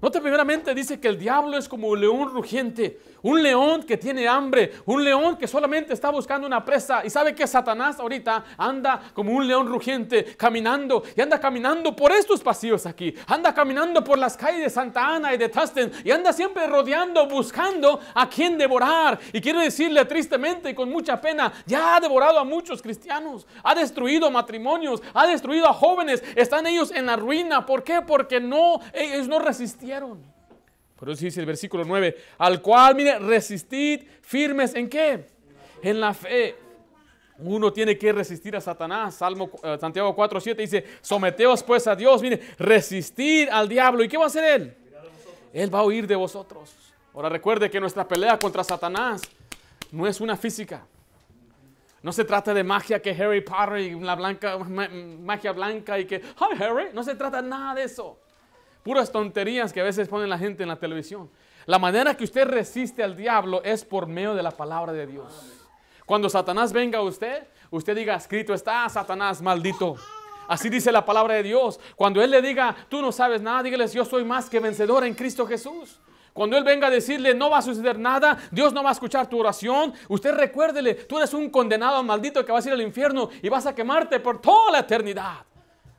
B: Note primeramente dice que el diablo es como un león rugiente, un león que tiene hambre, un león que solamente está buscando una presa. Y sabe que Satanás ahorita anda como un león rugiente caminando y anda caminando por estos pasillos aquí, anda caminando por las calles de Santa Ana y de Tasten y anda siempre rodeando, buscando a quien devorar. Y quiero decirle tristemente y con mucha pena, ya ha devorado a muchos cristianos, ha destruido matrimonios, ha destruido a jóvenes, están ellos en la ruina. ¿Por qué? Porque no, ellos no resistieron. Por eso dice el versículo 9, al cual, mire, resistid firmes en qué? En la fe. Uno tiene que resistir a Satanás. Salmo eh, Santiago 4, 7 dice, someteos pues a Dios, mire, resistir al diablo. ¿Y qué va a hacer él? Él va a huir de vosotros. Ahora recuerde que nuestra pelea contra Satanás no es una física. No se trata de magia que Harry Potter y la blanca, magia blanca y que, hi Harry, no se trata nada de eso puras tonterías que a veces pone la gente en la televisión. La manera que usted resiste al diablo es por medio de la palabra de Dios. Cuando Satanás venga a usted, usted diga, escrito está, Satanás, maldito. Así dice la palabra de Dios. Cuando Él le diga, tú no sabes nada, dígales, yo soy más que vencedor en Cristo Jesús. Cuando Él venga a decirle, no va a suceder nada, Dios no va a escuchar tu oración, usted recuérdele, tú eres un condenado maldito que vas a ir al infierno y vas a quemarte por toda la eternidad.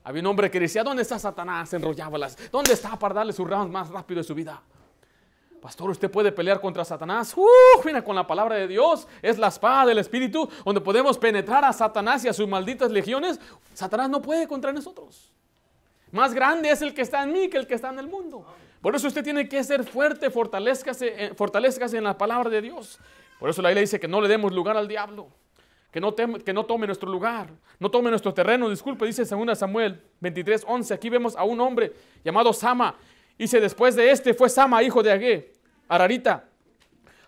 B: Había un hombre que decía, ¿dónde está Satanás? Enrollábalas. ¿Dónde está para darle sus ramos más rápido de su vida? Pastor, usted puede pelear contra Satanás. Uh, mira, con la palabra de Dios es la espada del Espíritu donde podemos penetrar a Satanás y a sus malditas legiones. Satanás no puede contra nosotros. Más grande es el que está en mí que el que está en el mundo. Por eso usted tiene que ser fuerte, fortalezcase, eh, fortalezcase en la palabra de Dios. Por eso la Biblia dice que no le demos lugar al diablo que no, que no tome nuestro lugar, no tome nuestro terreno. Disculpe, dice 2 Samuel 23, 11. Aquí vemos a un hombre llamado Sama. Dice, después de este fue Sama, hijo de Agé, Ararita.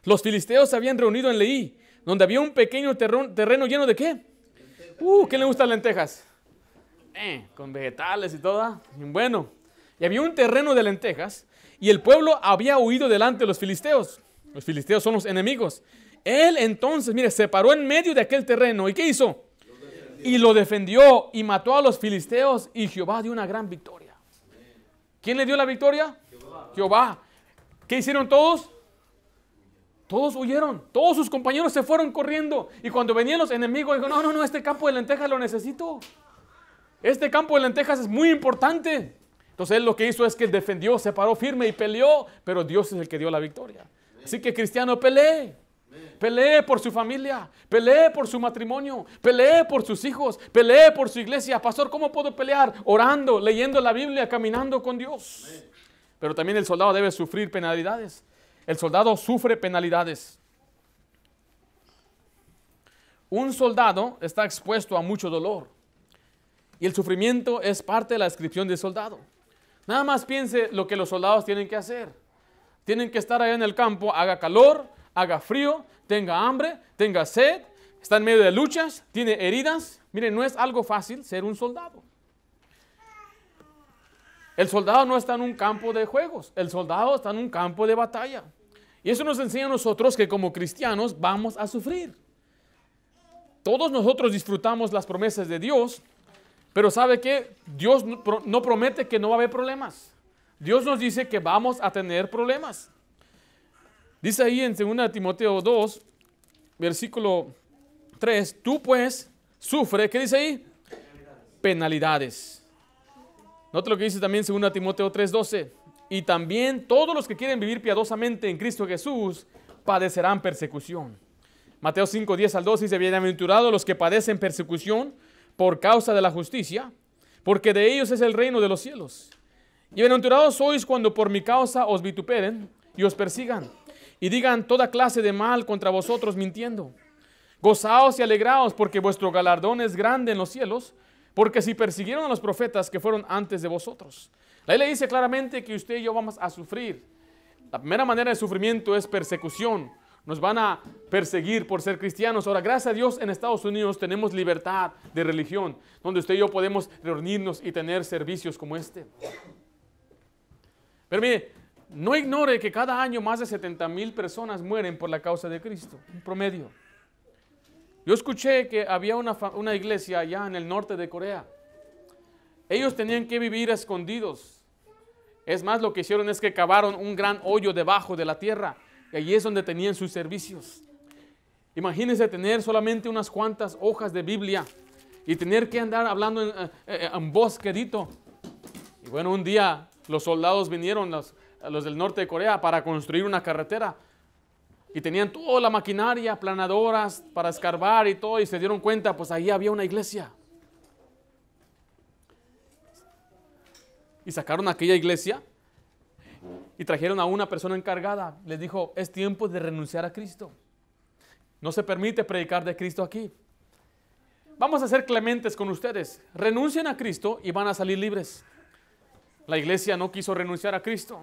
B: Los filisteos se habían reunido en Leí, donde había un pequeño terreno, lleno de qué? Uh, ¿qué le gustan lentejas? Eh, con vegetales y todo. Bueno, y había un terreno de lentejas y el pueblo había huido delante de los filisteos. Los filisteos son los enemigos. Él entonces, mire, se paró en medio de aquel terreno. ¿Y qué hizo? Y lo defendió y mató a los filisteos y Jehová dio una gran victoria. ¿Quién le dio la victoria? Jehová. ¿Qué hicieron todos? Todos huyeron, todos sus compañeros se fueron corriendo. Y cuando venían los enemigos, dijo, no, no, no, este campo de lentejas lo necesito. Este campo de lentejas es muy importante. Entonces él lo que hizo es que defendió, se paró firme y peleó, pero Dios es el que dio la victoria. Así que cristiano, pelee. Pelee por su familia, pelee por su matrimonio, pelee por sus hijos, pelee por su iglesia. Pastor, ¿cómo puedo pelear? Orando, leyendo la Biblia, caminando con Dios. Pero también el soldado debe sufrir penalidades. El soldado sufre penalidades. Un soldado está expuesto a mucho dolor. Y el sufrimiento es parte de la descripción del soldado. Nada más piense lo que los soldados tienen que hacer. Tienen que estar allá en el campo, haga calor, haga frío, tenga hambre, tenga sed, está en medio de luchas, tiene heridas. Miren, no es algo fácil ser un soldado. El soldado no está en un campo de juegos, el soldado está en un campo de batalla. Y eso nos enseña a nosotros que como cristianos vamos a sufrir. Todos nosotros disfrutamos las promesas de Dios, pero ¿sabe qué? Dios no promete que no va a haber problemas. Dios nos dice que vamos a tener problemas. Dice ahí en 2 Timoteo 2, versículo 3, tú pues sufre, ¿qué dice ahí? Penalidades. Note lo que dice también 2 Timoteo 3, 12. Y también todos los que quieren vivir piadosamente en Cristo Jesús padecerán persecución. Mateo 5, 10 al 12 dice, bienaventurados los que padecen persecución por causa de la justicia, porque de ellos es el reino de los cielos. Y bienaventurados sois cuando por mi causa os vituperen y os persigan y digan toda clase de mal contra vosotros mintiendo. Gozaos y alegraos porque vuestro galardón es grande en los cielos, porque si persiguieron a los profetas que fueron antes de vosotros. La ley dice claramente que usted y yo vamos a sufrir. La primera manera de sufrimiento es persecución. Nos van a perseguir por ser cristianos. Ahora, gracias a Dios en Estados Unidos tenemos libertad de religión, donde usted y yo podemos reunirnos y tener servicios como este. Pero mire, no ignore que cada año más de 70 mil personas mueren por la causa de Cristo, un promedio. Yo escuché que había una, una iglesia allá en el norte de Corea. Ellos tenían que vivir escondidos. Es más, lo que hicieron es que cavaron un gran hoyo debajo de la tierra. Y allí es donde tenían sus servicios. Imagínense tener solamente unas cuantas hojas de Biblia y tener que andar hablando en, eh, eh, en. Y bueno, un día los soldados vinieron, los, los del norte de Corea, para construir una carretera. Y tenían toda la maquinaria, planadoras para escarbar y todo. Y se dieron cuenta, pues ahí había una iglesia. Y sacaron aquella iglesia y trajeron a una persona encargada. Les dijo, es tiempo de renunciar a Cristo. No se permite predicar de Cristo aquí. Vamos a ser clementes con ustedes. Renuncien a Cristo y van a salir libres. La iglesia no quiso renunciar a Cristo.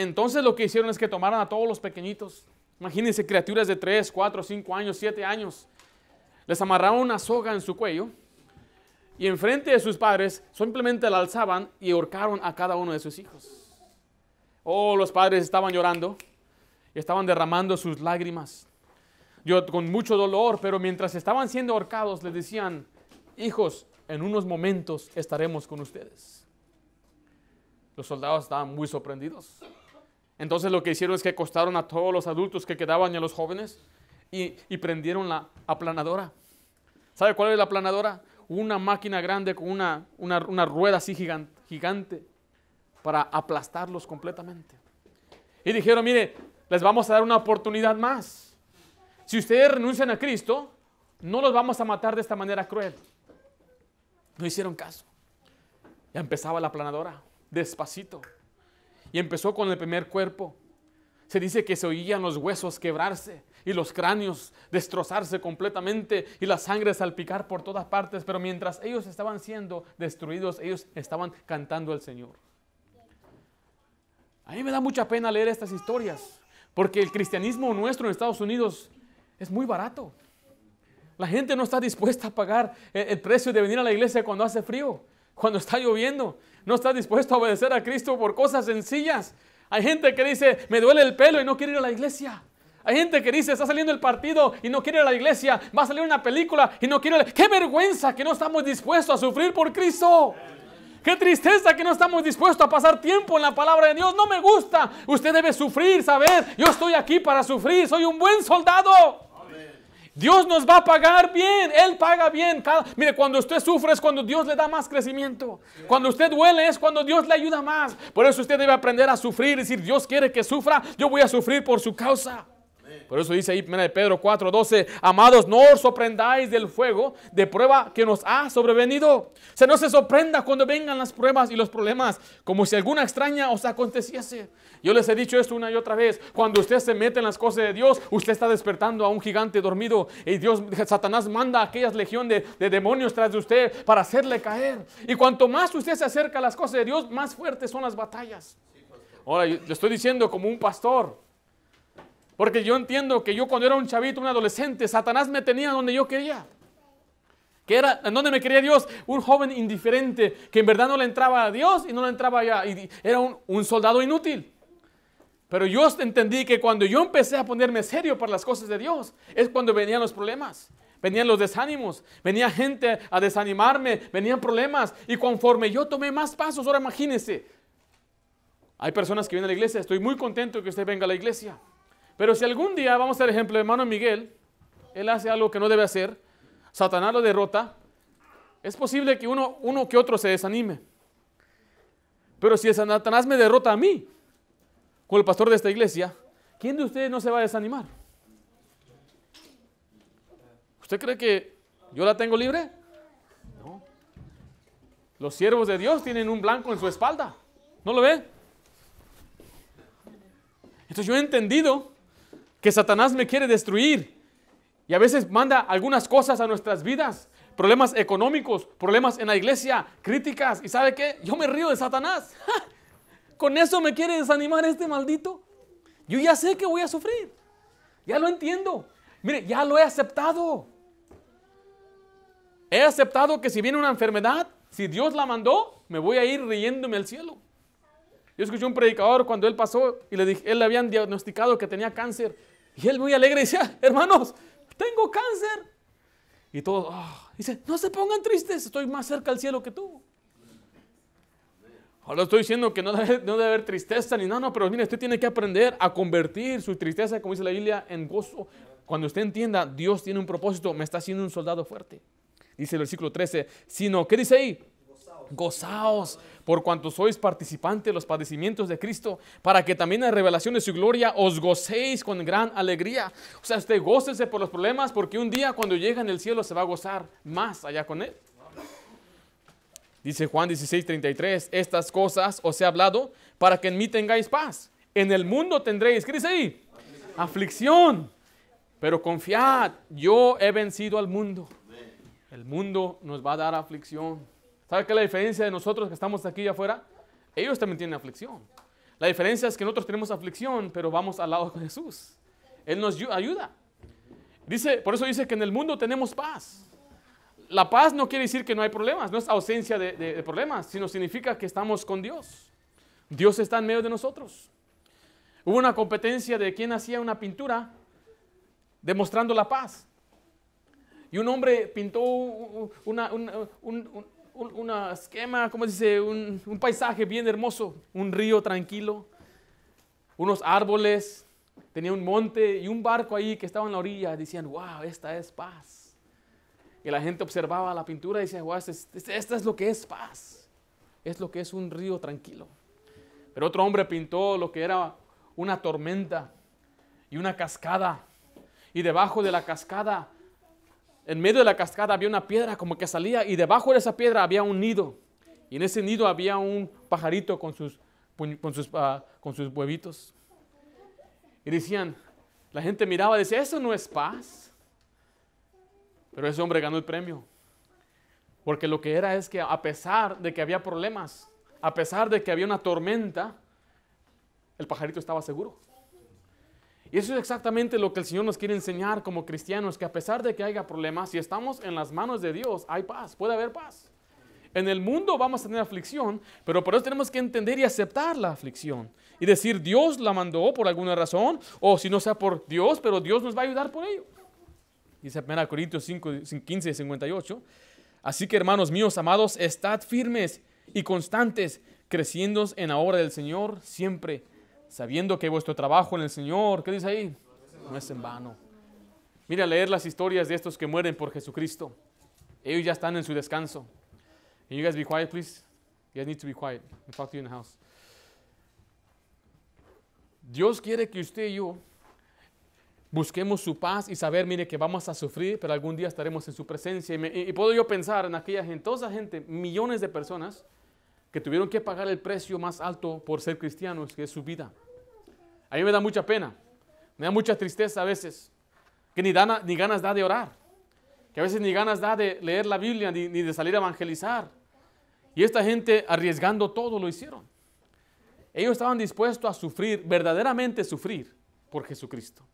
B: Entonces lo que hicieron es que tomaron a todos los pequeñitos. Imagínense criaturas de 3, 4, 5 años, 7 años. Les amarraron una soga en su cuello y enfrente de sus padres simplemente la alzaban y ahorcaron a cada uno de sus hijos. Oh, los padres estaban llorando y estaban derramando sus lágrimas. Yo con mucho dolor, pero mientras estaban siendo ahorcados les decían, hijos, en unos momentos estaremos con ustedes. Los soldados estaban muy sorprendidos. Entonces lo que hicieron es que acostaron a todos los adultos que quedaban y a los jóvenes y, prendieron la aplanadora. ¿Sabe cuál es la aplanadora? Una máquina grande con una, una, rueda así gigan- gigante para aplastarlos completamente. Y dijeron, mire, les vamos a dar una oportunidad más. Si ustedes renuncian a Cristo, no los vamos a matar de esta manera cruel. No hicieron caso. Ya empezaba la planadora, despacito. Y empezó con el primer cuerpo. Se dice que se oían los huesos quebrarse y los cráneos destrozarse completamente y la sangre salpicar por todas partes. Pero mientras ellos estaban siendo destruidos, ellos estaban cantando al Señor. A mí me da mucha pena leer estas historias, porque el cristianismo nuestro en Estados Unidos es muy barato. La gente no está dispuesta a pagar el, precio de venir a la iglesia cuando hace frío, cuando está lloviendo. No está dispuesto a obedecer a Cristo por cosas sencillas. Hay gente que dice, me duele el pelo y no quiere ir a la iglesia. Hay gente que dice, está saliendo el partido y no quiere ir a la iglesia. Va a salir una película y no quiere ir a la... ¡Qué vergüenza que no estamos dispuestos a sufrir por Cristo! Qué tristeza que no estamos dispuestos a pasar tiempo en la palabra de Dios. No me gusta. Usted debe sufrir, saber. Yo estoy aquí para sufrir. Soy un buen soldado. Dios nos va a pagar bien. Él paga bien. Mire, cuando usted sufre es cuando Dios le da más crecimiento. Cuando usted duele es cuando Dios le ayuda más. Por eso usted debe aprender a sufrir. y decir, Dios quiere que sufra. Yo voy a sufrir por su causa. Por eso dice ahí 1 de Pedro 4:12, amados, no os sorprendáis del fuego de prueba que nos ha sobrevenido. O no se sorprenda cuando vengan las pruebas y los problemas, como si alguna extraña os aconteciese. Yo les he dicho esto una y otra vez, cuando usted se mete en las cosas de Dios, usted está despertando a un gigante dormido y Dios, Satanás manda a aquellas legión de, de demonios tras de usted para hacerle caer. Y cuanto más usted se acerca a las cosas de Dios, más fuertes son las batallas. Ahora, yo le estoy diciendo como un pastor, porque yo entiendo que yo cuando era un chavito, un adolescente, Satanás me tenía donde yo quería. Que era, en donde me quería Dios, un joven indiferente que en verdad no le entraba a Dios y no le entraba allá. Y era un, un soldado inútil. Pero yo entendí que cuando yo empecé a ponerme serio para las cosas de Dios, es cuando venían los problemas. Venían los desánimos, venía gente a desanimarme, venían problemas. Y conforme yo tomé más pasos, ahora imagínense, hay personas que vienen a la iglesia, estoy muy contento que usted venga a la iglesia. Pero si algún día, vamos a dar ejemplo hermano Miguel, él hace algo que no debe hacer, Satanás lo derrota, es posible que uno, uno que otro se desanime. Pero si Satanás me derrota a mí, con el pastor de esta iglesia, ¿quién de ustedes no se va a desanimar? ¿Usted cree que yo la tengo libre? No. Los siervos de Dios tienen un blanco en su espalda. ¿No lo ve? Entonces yo he entendido que Satanás me quiere destruir. Y a veces manda algunas cosas a nuestras vidas. Problemas económicos, problemas en la iglesia, críticas. ¿Y sabe qué? Yo me río de Satanás. Con eso me quiere desanimar este maldito. Yo ya sé que voy a sufrir. Ya lo entiendo. Mire, ya lo he aceptado. He aceptado que si viene una enfermedad, si Dios la mandó, me voy a ir riéndome al cielo. Yo escuché un predicador cuando él pasó y le dije, él le habían diagnosticado que tenía cáncer. Y él muy alegre decía, hermanos, tengo cáncer. Y todos, ah, dice, no se pongan tristes, estoy más cerca del cielo que tú. Ahora estoy diciendo que no debe, no debe haber tristeza ni nada, no, pero mire, usted tiene que aprender a convertir su tristeza, como dice la Biblia, en gozo. Cuando usted entienda, Dios tiene un propósito, me está haciendo un soldado fuerte. Dice el versículo 13, sino, ¿qué dice ahí? Gozaos por cuanto sois participantes de los padecimientos de Cristo, para que también en revelación de su gloria os gocéis con gran alegría. O sea, usted gócese por los problemas, porque un día cuando llega en el cielo se va a gozar más allá con él. Dice Juan 16, 33, estas cosas os he hablado para que en mí tengáis paz. En el mundo tendréis, ¿qué dice ahí? Aflicción. Pero confiad, yo he vencido al mundo. El mundo nos va a dar aflicción. ¿Sabe qué es la diferencia de nosotros que estamos aquí afuera? Ellos también tienen aflicción. La diferencia es que nosotros tenemos aflicción, pero vamos al lado de Jesús. Él nos ayuda. Dice, por eso dice que en el mundo tenemos paz la paz no quiere decir que no hay problemas, no es ausencia de, problemas, sino significa que estamos con Dios. Dios está en medio de nosotros. Hubo una competencia de quién hacía una pintura demostrando la paz. Y un hombre pintó una, un, esquema, ¿cómo dice? Un, un paisaje bien hermoso, un río tranquilo, unos árboles, tenía un monte y un barco ahí que estaba en la orilla. Decían, wow, esta es paz. Y la gente observaba la pintura y decía, wow, esta es lo que es paz. Es lo que es un río tranquilo. Pero otro hombre pintó lo que era una tormenta y una cascada. Y debajo de la cascada, en medio de la cascada había una piedra como que salía y debajo de esa piedra había un nido. Y en ese nido había un pajarito con sus, con sus, ah, con sus huevitos. Y decían, la gente miraba y decía, eso no es paz. Pero ese hombre ganó el premio. Porque lo que era es que a pesar de que había problemas, a pesar de que había una tormenta, el pajarito estaba seguro. Y eso es exactamente lo que el Señor nos quiere enseñar como cristianos, que a pesar de que haya problemas, si estamos en las manos de Dios, hay paz, puede haber paz. En el mundo vamos a tener aflicción, pero por eso tenemos que entender y aceptar la aflicción. Y decir, Dios la mandó por alguna razón, o si no sea por Dios, pero Dios nos va a ayudar por ello. Dice 1 Corintios 5, 15 y 58. Así que hermanos míos amados, estad firmes y constantes, creciendo en la obra del Señor siempre, sabiendo que vuestro trabajo en el Señor, ¿qué dice ahí? No es en vano. Mira, leer las historias de estos que mueren por Jesucristo. Ellos ya están en su descanso. Can you guys be quiet, please? You guys need to be quiet. I'll talk to you in the house. Dios quiere que usted y yo busquemos su paz y saber, mire, que vamos a sufrir, pero algún día estaremos en su presencia. Y, puedo yo pensar en aquella gente, toda esa gente, millones de personas que tuvieron que pagar el precio más alto por ser cristianos, que es su vida. A mí me da mucha pena, me da mucha tristeza a veces, que ni, ni ganas da de orar, que a veces ni ganas da de leer la Biblia, ni, ni de salir a evangelizar. Y esta gente arriesgando todo lo hicieron. Ellos estaban dispuestos a sufrir, verdaderamente sufrir por Jesucristo.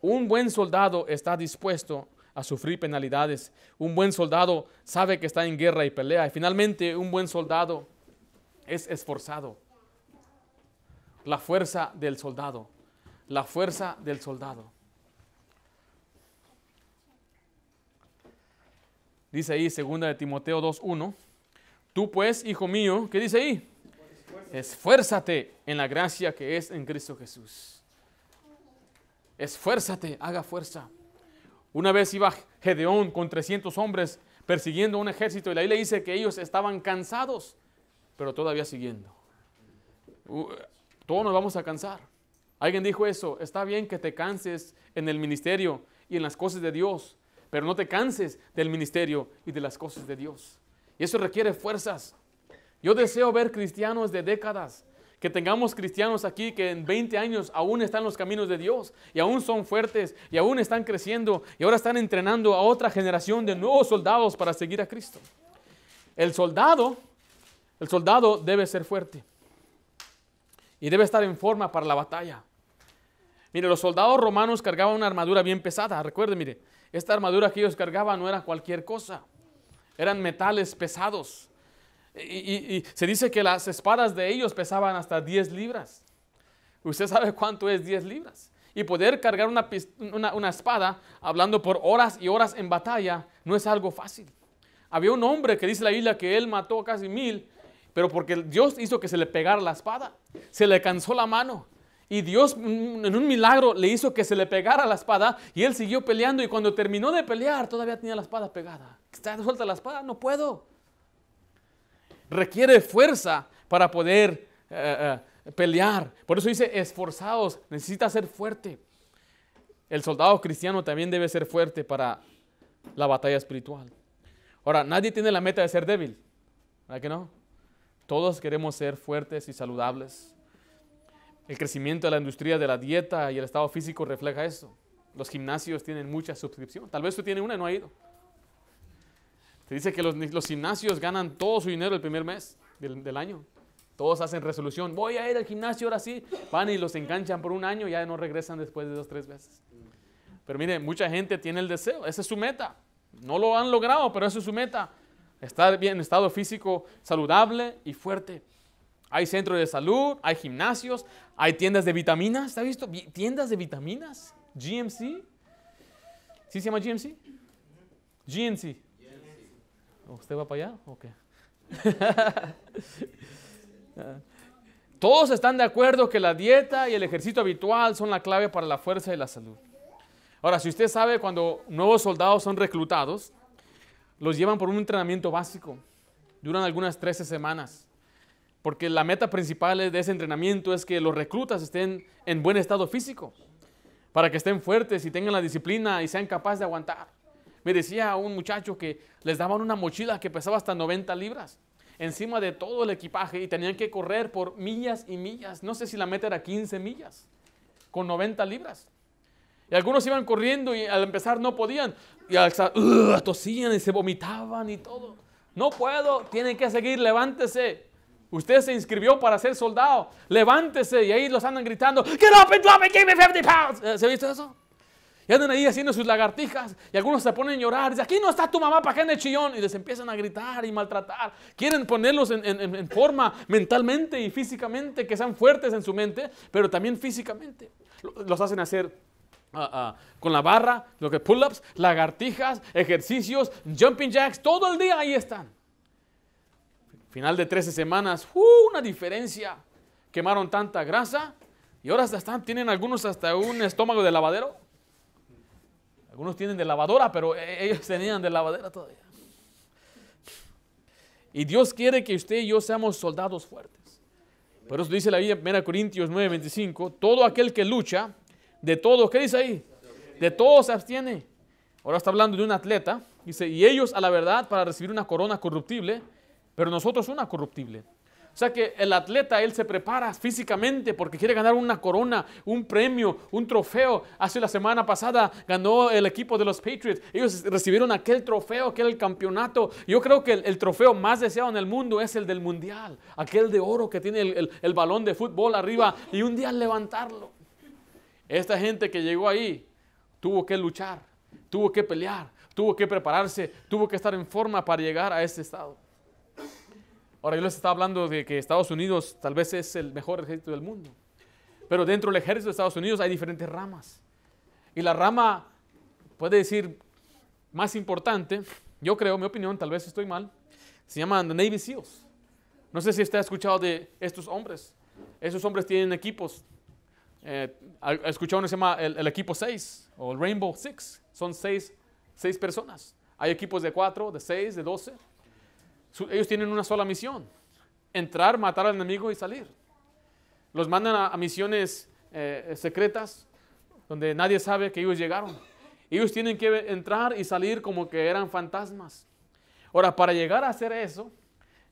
B: Un buen soldado está dispuesto a sufrir penalidades. Un buen soldado sabe que está en guerra y pelea. Y finalmente un buen soldado es esforzado. La fuerza del soldado. La fuerza del soldado. Dice ahí, segunda de Timoteo 2.1. Tú pues, hijo mío, ¿qué dice ahí? Esfuérzate en la gracia que es en Cristo Jesús esfuérzate, haga fuerza. Una vez iba Gedeón con 300 hombres persiguiendo un ejército y la le dice que ellos estaban cansados, pero todavía siguiendo. todos nos vamos a cansar. Alguien dijo eso, está bien que te canses en el ministerio y en las cosas de Dios, pero no te canses del ministerio y de las cosas de Dios. Y eso requiere fuerzas. Yo deseo ver cristianos de décadas que tengamos cristianos aquí que en 20 años aún están en los caminos de Dios y aún son fuertes y aún están creciendo y ahora están entrenando a otra generación de nuevos soldados para seguir a Cristo. El soldado, el soldado debe ser fuerte y debe estar en forma para la batalla. Mire, los soldados romanos cargaban una armadura bien pesada. Recuerde, mire, esta armadura que ellos cargaban no era cualquier cosa. Eran metales pesados. Y, se dice que las espadas de ellos pesaban hasta 10 libras. Usted sabe cuánto es 10 libras. Y poder cargar una- una espada hablando por horas y horas en batalla no es algo fácil. Había un hombre que dice la Biblia que él mató casi mil, pero porque Dios hizo que se le pegara la espada, se le cansó la mano. Y Dios en un milagro le hizo que se le pegara la espada y él siguió peleando y cuando terminó de pelear todavía tenía la espada pegada. Está suelta la espada, no puedo. Requiere fuerza para poder eh, eh, pelear. Por eso dice, esforzados, necesita ser fuerte. El soldado cristiano también debe ser fuerte para la batalla espiritual. Ahora, nadie tiene la meta de ser débil, ¿verdad que no? Todos queremos ser fuertes y saludables. El crecimiento de la industria de la dieta y el estado físico refleja eso. Los gimnasios tienen mucha suscripción. Tal vez tú tienes una y no ha ido. Se dice que los, gimnasios ganan todo su dinero el primer mes del, del año. Todos hacen resolución. Voy a ir al gimnasio ahora sí. Van y los enganchan por un año y ya no regresan después de dos, tres veces. Pero mire, mucha gente tiene el deseo. Esa es su meta. No lo han logrado, pero esa es su meta. Estar bien en estado físico saludable y fuerte. Hay centros de salud, hay gimnasios, hay tiendas de vitaminas. ¿Está visto? Vi- Tiendas de vitaminas. GMC. ¿Sí se llama GMC? GNC. ¿Usted va para allá? Ok. Todos están de acuerdo que la dieta y el ejercicio habitual son la clave para la fuerza y la salud. Ahora, si usted sabe cuando nuevos soldados son reclutados, los llevan por un entrenamiento básico. Duran algunas 13 semanas. Porque la meta principal de ese entrenamiento es que los reclutas estén en buen estado físico. Para que estén fuertes y tengan la disciplina y sean capaces de aguantar. Me decía un muchacho que les daban una mochila que pesaba hasta 90 libras encima de todo el equipaje y tenían que correr por millas y millas. No sé si la meta era 15 millas con 90 libras. Y algunos iban corriendo y al empezar no podían. Y al ¡Ugh! tosían y se vomitaban y todo. No puedo, tienen que seguir, levántese. Usted se inscribió para ser soldado, levántese. Y ahí los andan gritando, get up and drop it, give me 50 pounds. Eh, ¿Se ha visto eso? Y andan ahí haciendo sus lagartijas. Y algunos se ponen a llorar. Dicen, aquí no está tu mamá para que ande chillón. Y les empiezan a gritar y maltratar. Quieren ponerlos en, en- en- en forma mentalmente y físicamente, que sean fuertes en su mente, pero también físicamente. Lo- Los hacen hacer ah, ah, con la barra, lo que pull-ups, lagartijas, ejercicios, jumping jacks, todo el día ahí están. Final de 13 semanas, ¡uh! una diferencia. Quemaron tanta grasa y ahora están, tienen algunos hasta un estómago de lavadero. Algunos tienen de lavadora, pero e- ellos tenían de lavadera todavía. Y Dios quiere que usted y yo seamos soldados fuertes. Por eso dice la Biblia, 1 Corintios 9:25, todo aquel que lucha, de todo, ¿qué dice ahí? De todo se abstiene. Ahora está hablando de un atleta, dice, y ellos a la verdad para recibir una corona corruptible, pero nosotros una corruptible. O sea que el atleta, él se prepara físicamente porque quiere ganar una corona, un premio, un trofeo. Hace la semana pasada ganó el equipo de los Patriots. Ellos recibieron aquel trofeo, aquel campeonato. Yo creo que el, trofeo más deseado en el mundo es el del mundial. Aquel de oro que tiene el, el- el balón de fútbol arriba y un día levantarlo. Esta gente que llegó ahí tuvo que luchar, tuvo que pelear, tuvo que prepararse, tuvo que estar en forma para llegar a este estado. Ahora yo les estaba hablando de que Estados Unidos tal vez es el mejor ejército del mundo. Pero dentro del ejército de Estados Unidos hay diferentes ramas. Y la rama, puede decir, más importante, yo creo, mi opinión, tal vez estoy mal, se llaman the Navy SEALs. No sé si usted ha escuchado de estos hombres. Esos hombres tienen equipos. Eh, ¿Ha ha escuchado uno que se llama el, equipo 6 o el Rainbow Six? Son seis, seis personas. Hay equipos de 4, de 6, de 12. Su- ellos tienen una sola misión, entrar, matar al enemigo y salir. Los mandan a, a misiones eh, secretas donde nadie sabe que ellos llegaron. Ellos tienen que entrar y salir como que eran fantasmas. Ahora, para llegar a hacer eso,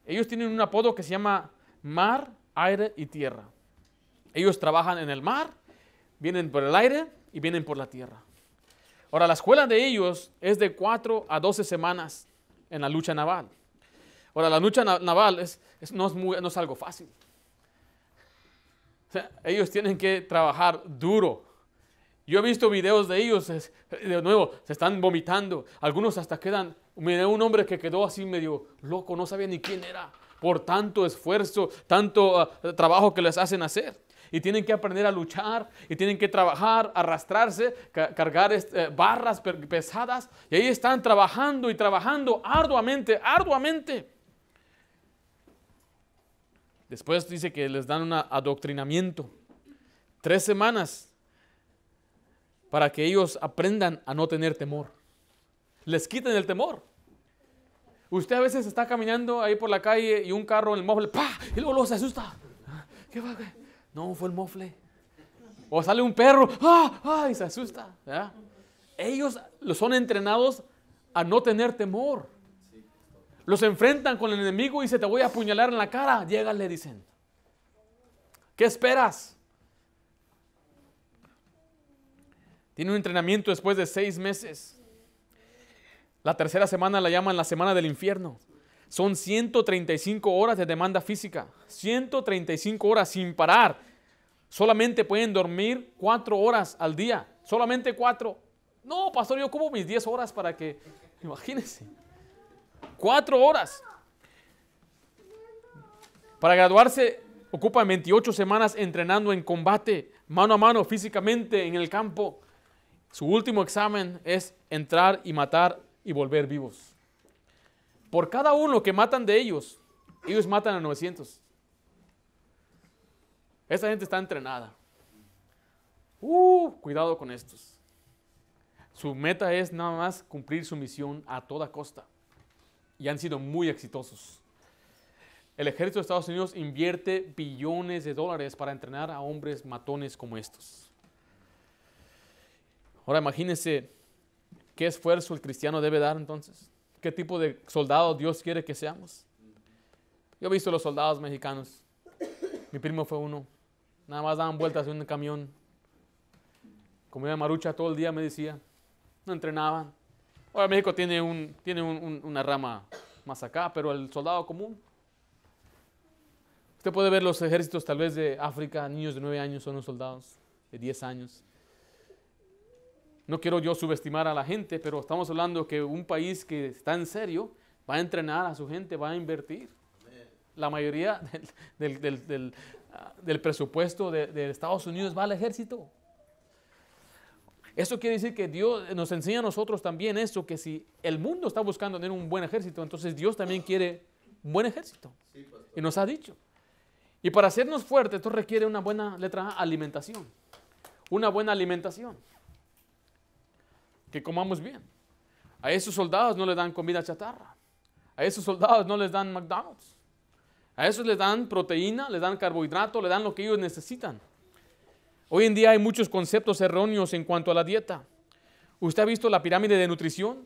B: ellos tienen un apodo que se llama mar, aire y tierra. Ellos trabajan en el mar, vienen por el aire y vienen por la tierra. Ahora, la escuela de ellos es de 4 a 12 semanas en la lucha naval. Ahora, la lucha na- naval no, es algo fácil. Ellos tienen que trabajar duro. Yo he visto videos de ellos, de nuevo, se están vomitando. Algunos hasta quedan, miré un hombre que quedó así medio loco, no sabía ni quién era, por tanto esfuerzo, tanto ah, trabajo que les hacen hacer. Y tienen que aprender a luchar y tienen que trabajar, arrastrarse, cargar este, barras pesadas y ahí están trabajando y trabajando arduamente, arduamente. Después dice que les dan un adoctrinamiento. Tres semanas para que ellos aprendan a no tener temor. Les quiten el temor. Usted a veces está caminando ahí por la calle y un carro en el mofle, ¡pah! Y luego, se asusta. ¿Qué va? No, fue el mofle. O sale un perro, ¡ah! ¡ah! Y se asusta. Ellos son entrenados a no tener temor. Los enfrentan con el enemigo y se te voy a apuñalar en la cara. Llega, le dicen. ¿Qué esperas? Tiene un entrenamiento después de seis meses. La tercera semana la llaman la semana del infierno. Son 135 horas de demanda física. 135 horas sin parar. Solamente pueden dormir cuatro horas al día. Solamente cuatro. No, pastor, yo como mis 10 horas para que... Imagínense. Cuatro horas. Para graduarse ocupan 28 semanas entrenando en combate, mano a mano, físicamente, en el campo. Su último examen es entrar y matar y volver vivos. Por cada uno que matan de ellos, ellos matan a 900. Esta gente está entrenada. Uh, cuidado con estos. Su meta es nada más cumplir su misión a toda costa. Y han sido muy exitosos. El ejército de Estados Unidos invierte billones de dólares para entrenar a hombres matones como estos. Ahora imagínense ¿Qué esfuerzo el cristiano debe dar entonces? ¿Qué tipo de soldado Dios quiere que seamos? Yo he visto los soldados mexicanos. Mi primo fue uno. Nada más daban vueltas en un camión. Comía marucha todo el día, me decía. No entrenaban. Ahora México tiene, un, tiene una rama más acá, pero el soldado común. Usted puede ver los ejércitos tal vez de África, niños de 9 años son los soldados, de 10 años. No quiero yo subestimar a la gente, pero estamos hablando que un país que está en serio va a entrenar a su gente, va a invertir. La mayoría del, ah, presupuesto de, Estados Unidos va al ejército. Eso quiere decir que Dios nos enseña a nosotros también eso, que si el mundo está buscando tener un buen ejército, entonces Dios también quiere un buen ejército. Y nos ha dicho. Y para hacernos fuertes, esto requiere una buena letra alimentación. Una buena alimentación que comamos bien. A esos soldados no les dan comida chatarra. A esos soldados no les dan McDonald's. A esos les dan proteína, les dan carbohidrato, les dan lo que ellos necesitan. Hoy en día hay muchos conceptos erróneos en cuanto a la dieta. ¿Usted ha visto la pirámide de nutrición?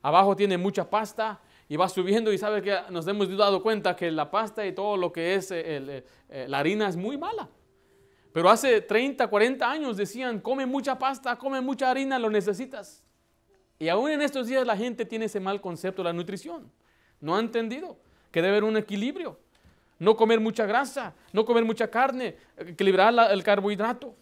B: Abajo tiene mucha pasta y va subiendo y sabe que nos hemos dado cuenta que la pasta y todo lo que es eh, eh, la harina es muy mala. Pero hace 30, 40 años decían, come mucha pasta, come mucha harina, lo necesitas. Y aún en estos días la gente tiene ese mal concepto de la nutrición. No ha entendido que debe haber un equilibrio. No comer mucha grasa, no comer mucha carne, equilibrar el carbohidrato.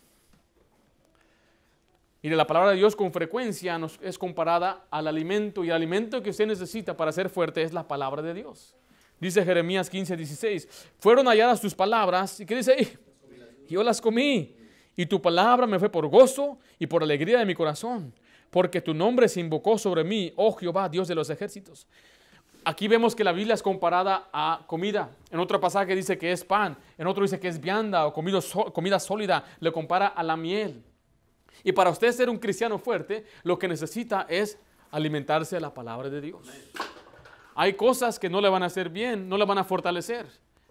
B: De la palabra de Dios con frecuencia nos es comparada al alimento y el alimento que usted necesita para ser fuerte es la palabra de Dios. Dice Jeremías 15, 16, fueron halladas tus palabras y que dice, yo las comí. Y tu palabra me fue por gozo y por alegría de mi corazón, porque tu nombre se invocó sobre mí, oh Jehová, Dios de los ejércitos. Aquí vemos que la Biblia es comparada a comida. En otro pasaje dice que es pan, en otro dice que es vianda o comida, sólida, le compara a la miel. Y para usted ser un cristiano fuerte, lo que necesita es alimentarse de la palabra de Dios. Hay cosas que no le van a hacer bien, no le van a fortalecer.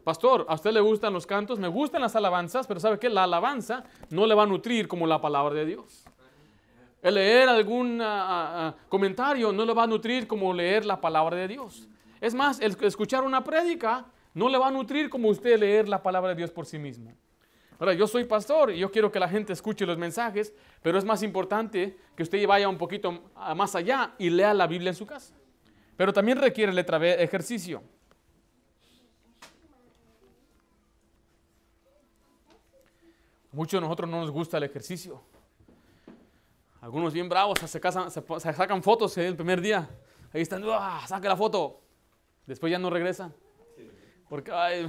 B: Pastor, ¿a usted le gustan los cantos? Me gustan las alabanzas, pero ¿sabe qué? La alabanza no le va a nutrir como la palabra de Dios. El leer algún ah, ah, ah, comentario no le va a nutrir como leer la palabra de Dios. Es más, el escuchar una prédica no le va a nutrir como usted leer la palabra de Dios por sí mismo. Ahora, yo soy pastor y yo quiero que la gente escuche los mensajes, pero es más importante que usted vaya un poquito más allá y lea la Biblia en su casa. Pero también requiere letra ejercicio. Muchos de nosotros no nos gusta el ejercicio. Algunos bien bravos se, casan, se, sacan fotos el primer día. Ahí están, ¡ah! saca la foto. Después ya no regresan. Porque, ay,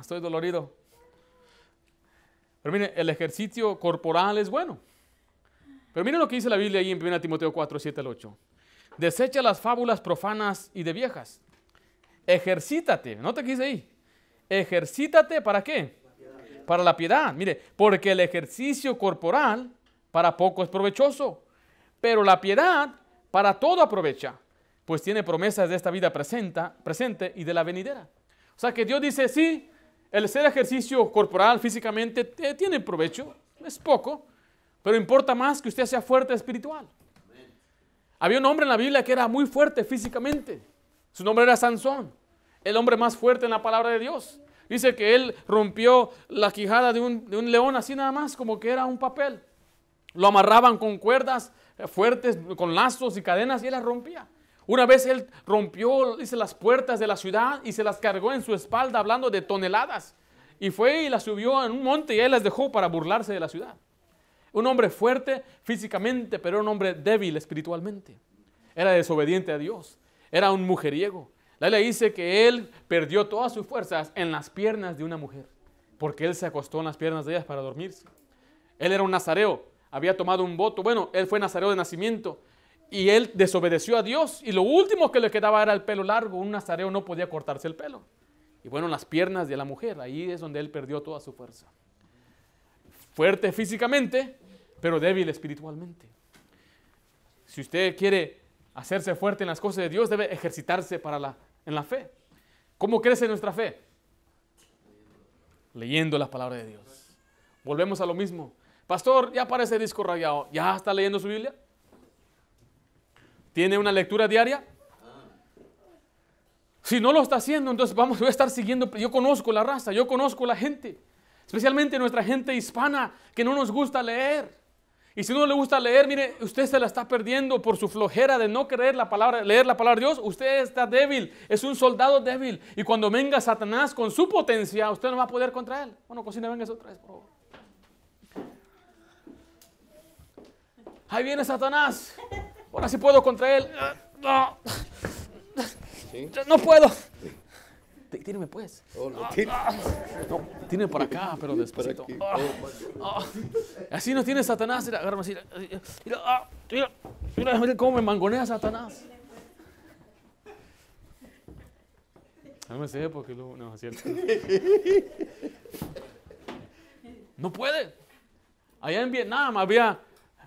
B: estoy dolorido. Pero mire, el ejercicio corporal es bueno. Pero mire lo que dice la Biblia ahí en 1 Timoteo 4, 7 al 8. Desecha las fábulas profanas y de viejas. Ejercítate. ¿No te dice ahí? Ejercítate para qué? Para la piedad. Mire, porque el ejercicio corporal para poco es provechoso, pero la piedad para todo aprovecha, pues tiene promesas de esta vida presente y de la venidera. O sea que Dios dice, sí, el hacer ejercicio corporal físicamente tiene provecho, es poco, pero importa más que usted sea fuerte espiritual. Había un hombre en la Biblia que era muy fuerte físicamente. Su nombre era Sansón, el hombre más fuerte en la palabra de Dios. Dice que él rompió la quijada de un, león así nada más, como que era un papel. Lo amarraban con cuerdas fuertes, con lazos y cadenas y él las rompía. Una vez él rompió, dice, las puertas de la ciudad y se las cargó en su espalda hablando de toneladas. Y fue y las subió en un monte y él las dejó para burlarse de la ciudad. Un hombre fuerte físicamente, pero un hombre débil espiritualmente. Era desobediente a Dios. Era un mujeriego. La Biblia dice que él perdió todas sus fuerzas en las piernas de una mujer, porque él se acostó en las piernas de ellas para dormirse. Él era un nazareo, había tomado un voto. Bueno, él fue nazareo de nacimiento y él desobedeció a Dios y lo último que le quedaba era el pelo largo. Un nazareo no podía cortarse el pelo. Y bueno, las piernas de la mujer, ahí es donde él perdió toda su fuerza. Fuerte físicamente, pero débil espiritualmente. Si usted quiere hacerse fuerte en las cosas de Dios, debe ejercitarse para la, en la fe. ¿Cómo crece nuestra fe? Leyendo la palabra de Dios. Volvemos a lo mismo. Pastor, ya parece disco rayado. ¿Ya está leyendo su Biblia? ¿Tiene una lectura diaria? Si no lo está haciendo, entonces vamos a estar siguiendo. Yo conozco la raza, yo conozco la gente, especialmente nuestra gente hispana que no nos gusta leer. Y si no le gusta leer, mire, usted se la está perdiendo por su flojera de no querer la palabra, leer la palabra de Dios. Usted está débil, es un soldado débil. Y cuando venga Satanás con su potencia, usted no va a poder contra él. Bueno, cocina, venga otra vez, por favor. Ahí viene Satanás. Ahora sí puedo contra él. No, no puedo. Tíreme pues. Oh, no, tiene por acá, pero despacito. Ah, ah. Así no tiene Satanás. Mira, agárrame así. Mira, ah, mira, mira, mira cómo me mangonea Satanás. No me sé porque luego no es cierto. No puede. Allá en Vietnam había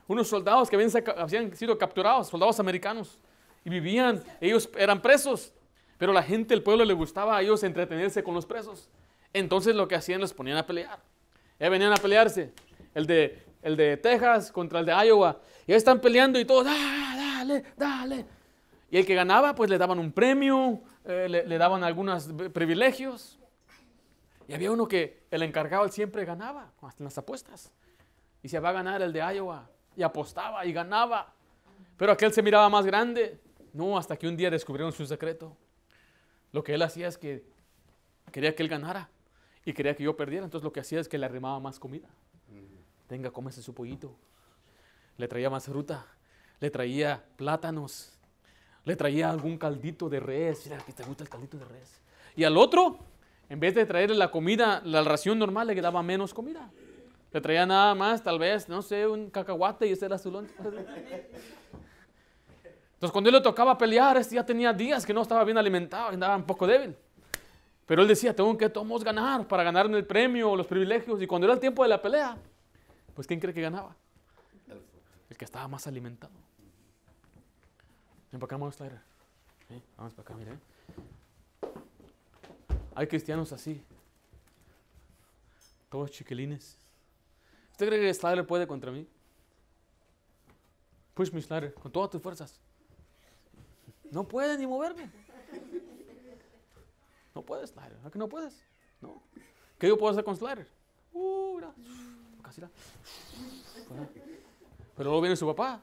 B: unos soldados que habían, sido capturados, soldados americanos, y vivían, ellos eran presos, pero la gente del pueblo le gustaba a ellos entretenerse con los presos. Entonces lo que hacían los ponían a pelear. Ya venían a pelearse. El de, el de Texas contra el de Iowa. Ya están peleando y todos, ah, dale, dale. Y el que ganaba, pues le daban un premio, eh, le, le, daban algunos privilegios. Y había uno que el encargado siempre ganaba, hasta en las apuestas. Y se va a ganar el de Iowa y apostaba y ganaba. Pero aquel se miraba más grande. No, hasta que un día descubrieron su secreto. Lo que él hacía es que quería que él ganara y quería que yo perdiera. Entonces lo que hacía es que le arrimaba más comida. Venga, cómese su pollito. Le traía más fruta. Le traía plátanos. Le traía algún caldito de res. Mira, que te gusta el caldito de res. Y al otro, en vez de traerle la comida, la ración normal, le daba menos comida. Le traía nada más, tal vez, no sé, un cacahuate y ese era su lonche. Entonces cuando él le tocaba pelear, este ya tenía días que no estaba bien alimentado, andaba un poco débil. Pero él decía, tengo que todos ganar para ganarme el premio o los privilegios. Y cuando era el tiempo de la pelea, pues ¿quién cree que ganaba? El que estaba más alimentado. Ven para acá, vamos para acá, mire. Hay cristianos así. Todos chiquilines. ¿Usted cree que Slider puede contra mí? Push me, Slider, con todas tus fuerzas. No puede ni moverme. No puedes, Slider. ¿A que no puedes? No. ¿Qué yo puedo hacer con Slider? Uh, mira. Casi la. Pero luego viene su papá.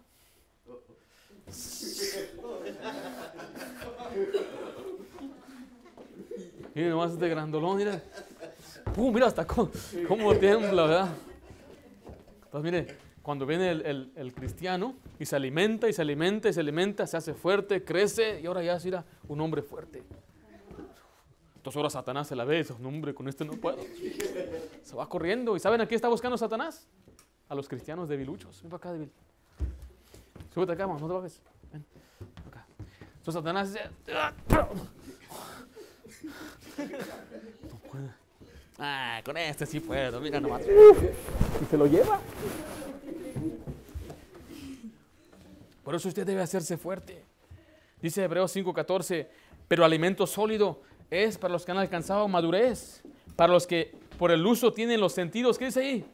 B: Mira nomás este grandolón, mira. Pum, mira hasta cómo, cómo tiembla, ¿verdad? Entonces, mire, cuando viene el, cristiano y se alimenta y se alimenta y se alimenta, se hace fuerte, crece y ahora ya es un hombre fuerte. Entonces ahora Satanás se la ve y dice, no hombre, con este no puedo. Se va corriendo. ¿Y saben a qué está buscando Satanás? A los cristianos debiluchos. Ven para acá, débil. Súbete acá, no te bajes. Ven. Acá. Entonces Satanás dice, no puede. Ah, con este sí puedo, mira nomás. Y se lo lleva. Por eso usted debe hacerse fuerte. Dice Hebreos 5:14, pero alimento sólido es para los que han alcanzado madurez, para los que por el uso tienen los sentidos. ¿Qué dice ahí?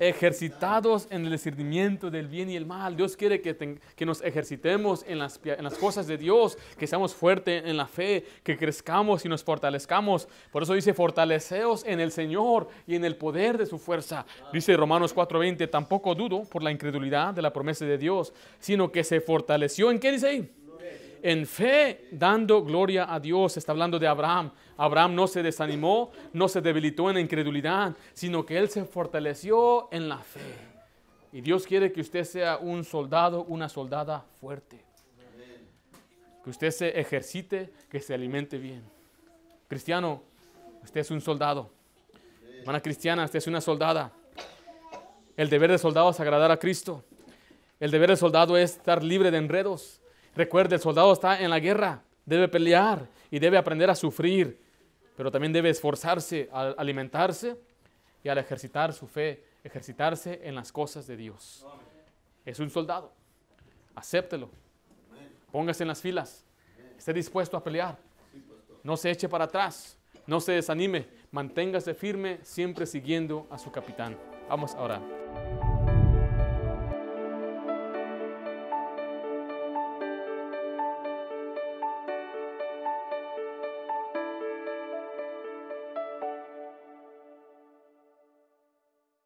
B: Ejercitados en el discernimiento del bien y el mal. Dios quiere que, que nos ejercitemos en las, en las, cosas de Dios, que seamos fuertes en la fe, que crezcamos y nos fortalezcamos. Por eso dice, fortaleceos en el Señor y en el poder de su fuerza. Dice Romanos 4:20, tampoco dudo por la incredulidad de la promesa de Dios, sino que se fortaleció. ¿En qué dice ahí? en fe, dando gloria a Dios. Está hablando de Abraham. Abraham no se desanimó, no se debilitó en la incredulidad, sino que él se fortaleció en la fe. Y Dios quiere que usted sea un soldado, una soldada fuerte. Que usted se ejercite, que se alimente bien. Cristiano, usted es un soldado. Hermana cristiana, usted es una soldada. El deber de soldado es agradar a Cristo. El deber de soldado es estar libre de enredos Recuerde, el soldado está en la guerra, debe pelear y debe aprender a sufrir, pero también debe esforzarse al alimentarse y al ejercitar su fe, ejercitarse en las cosas de Dios. Es un soldado. Acéptelo. Póngase en las filas. Esté dispuesto a pelear. No se eche para atrás. No se desanime. Manténgase firme, siempre siguiendo a su capitán. Vamos a orar.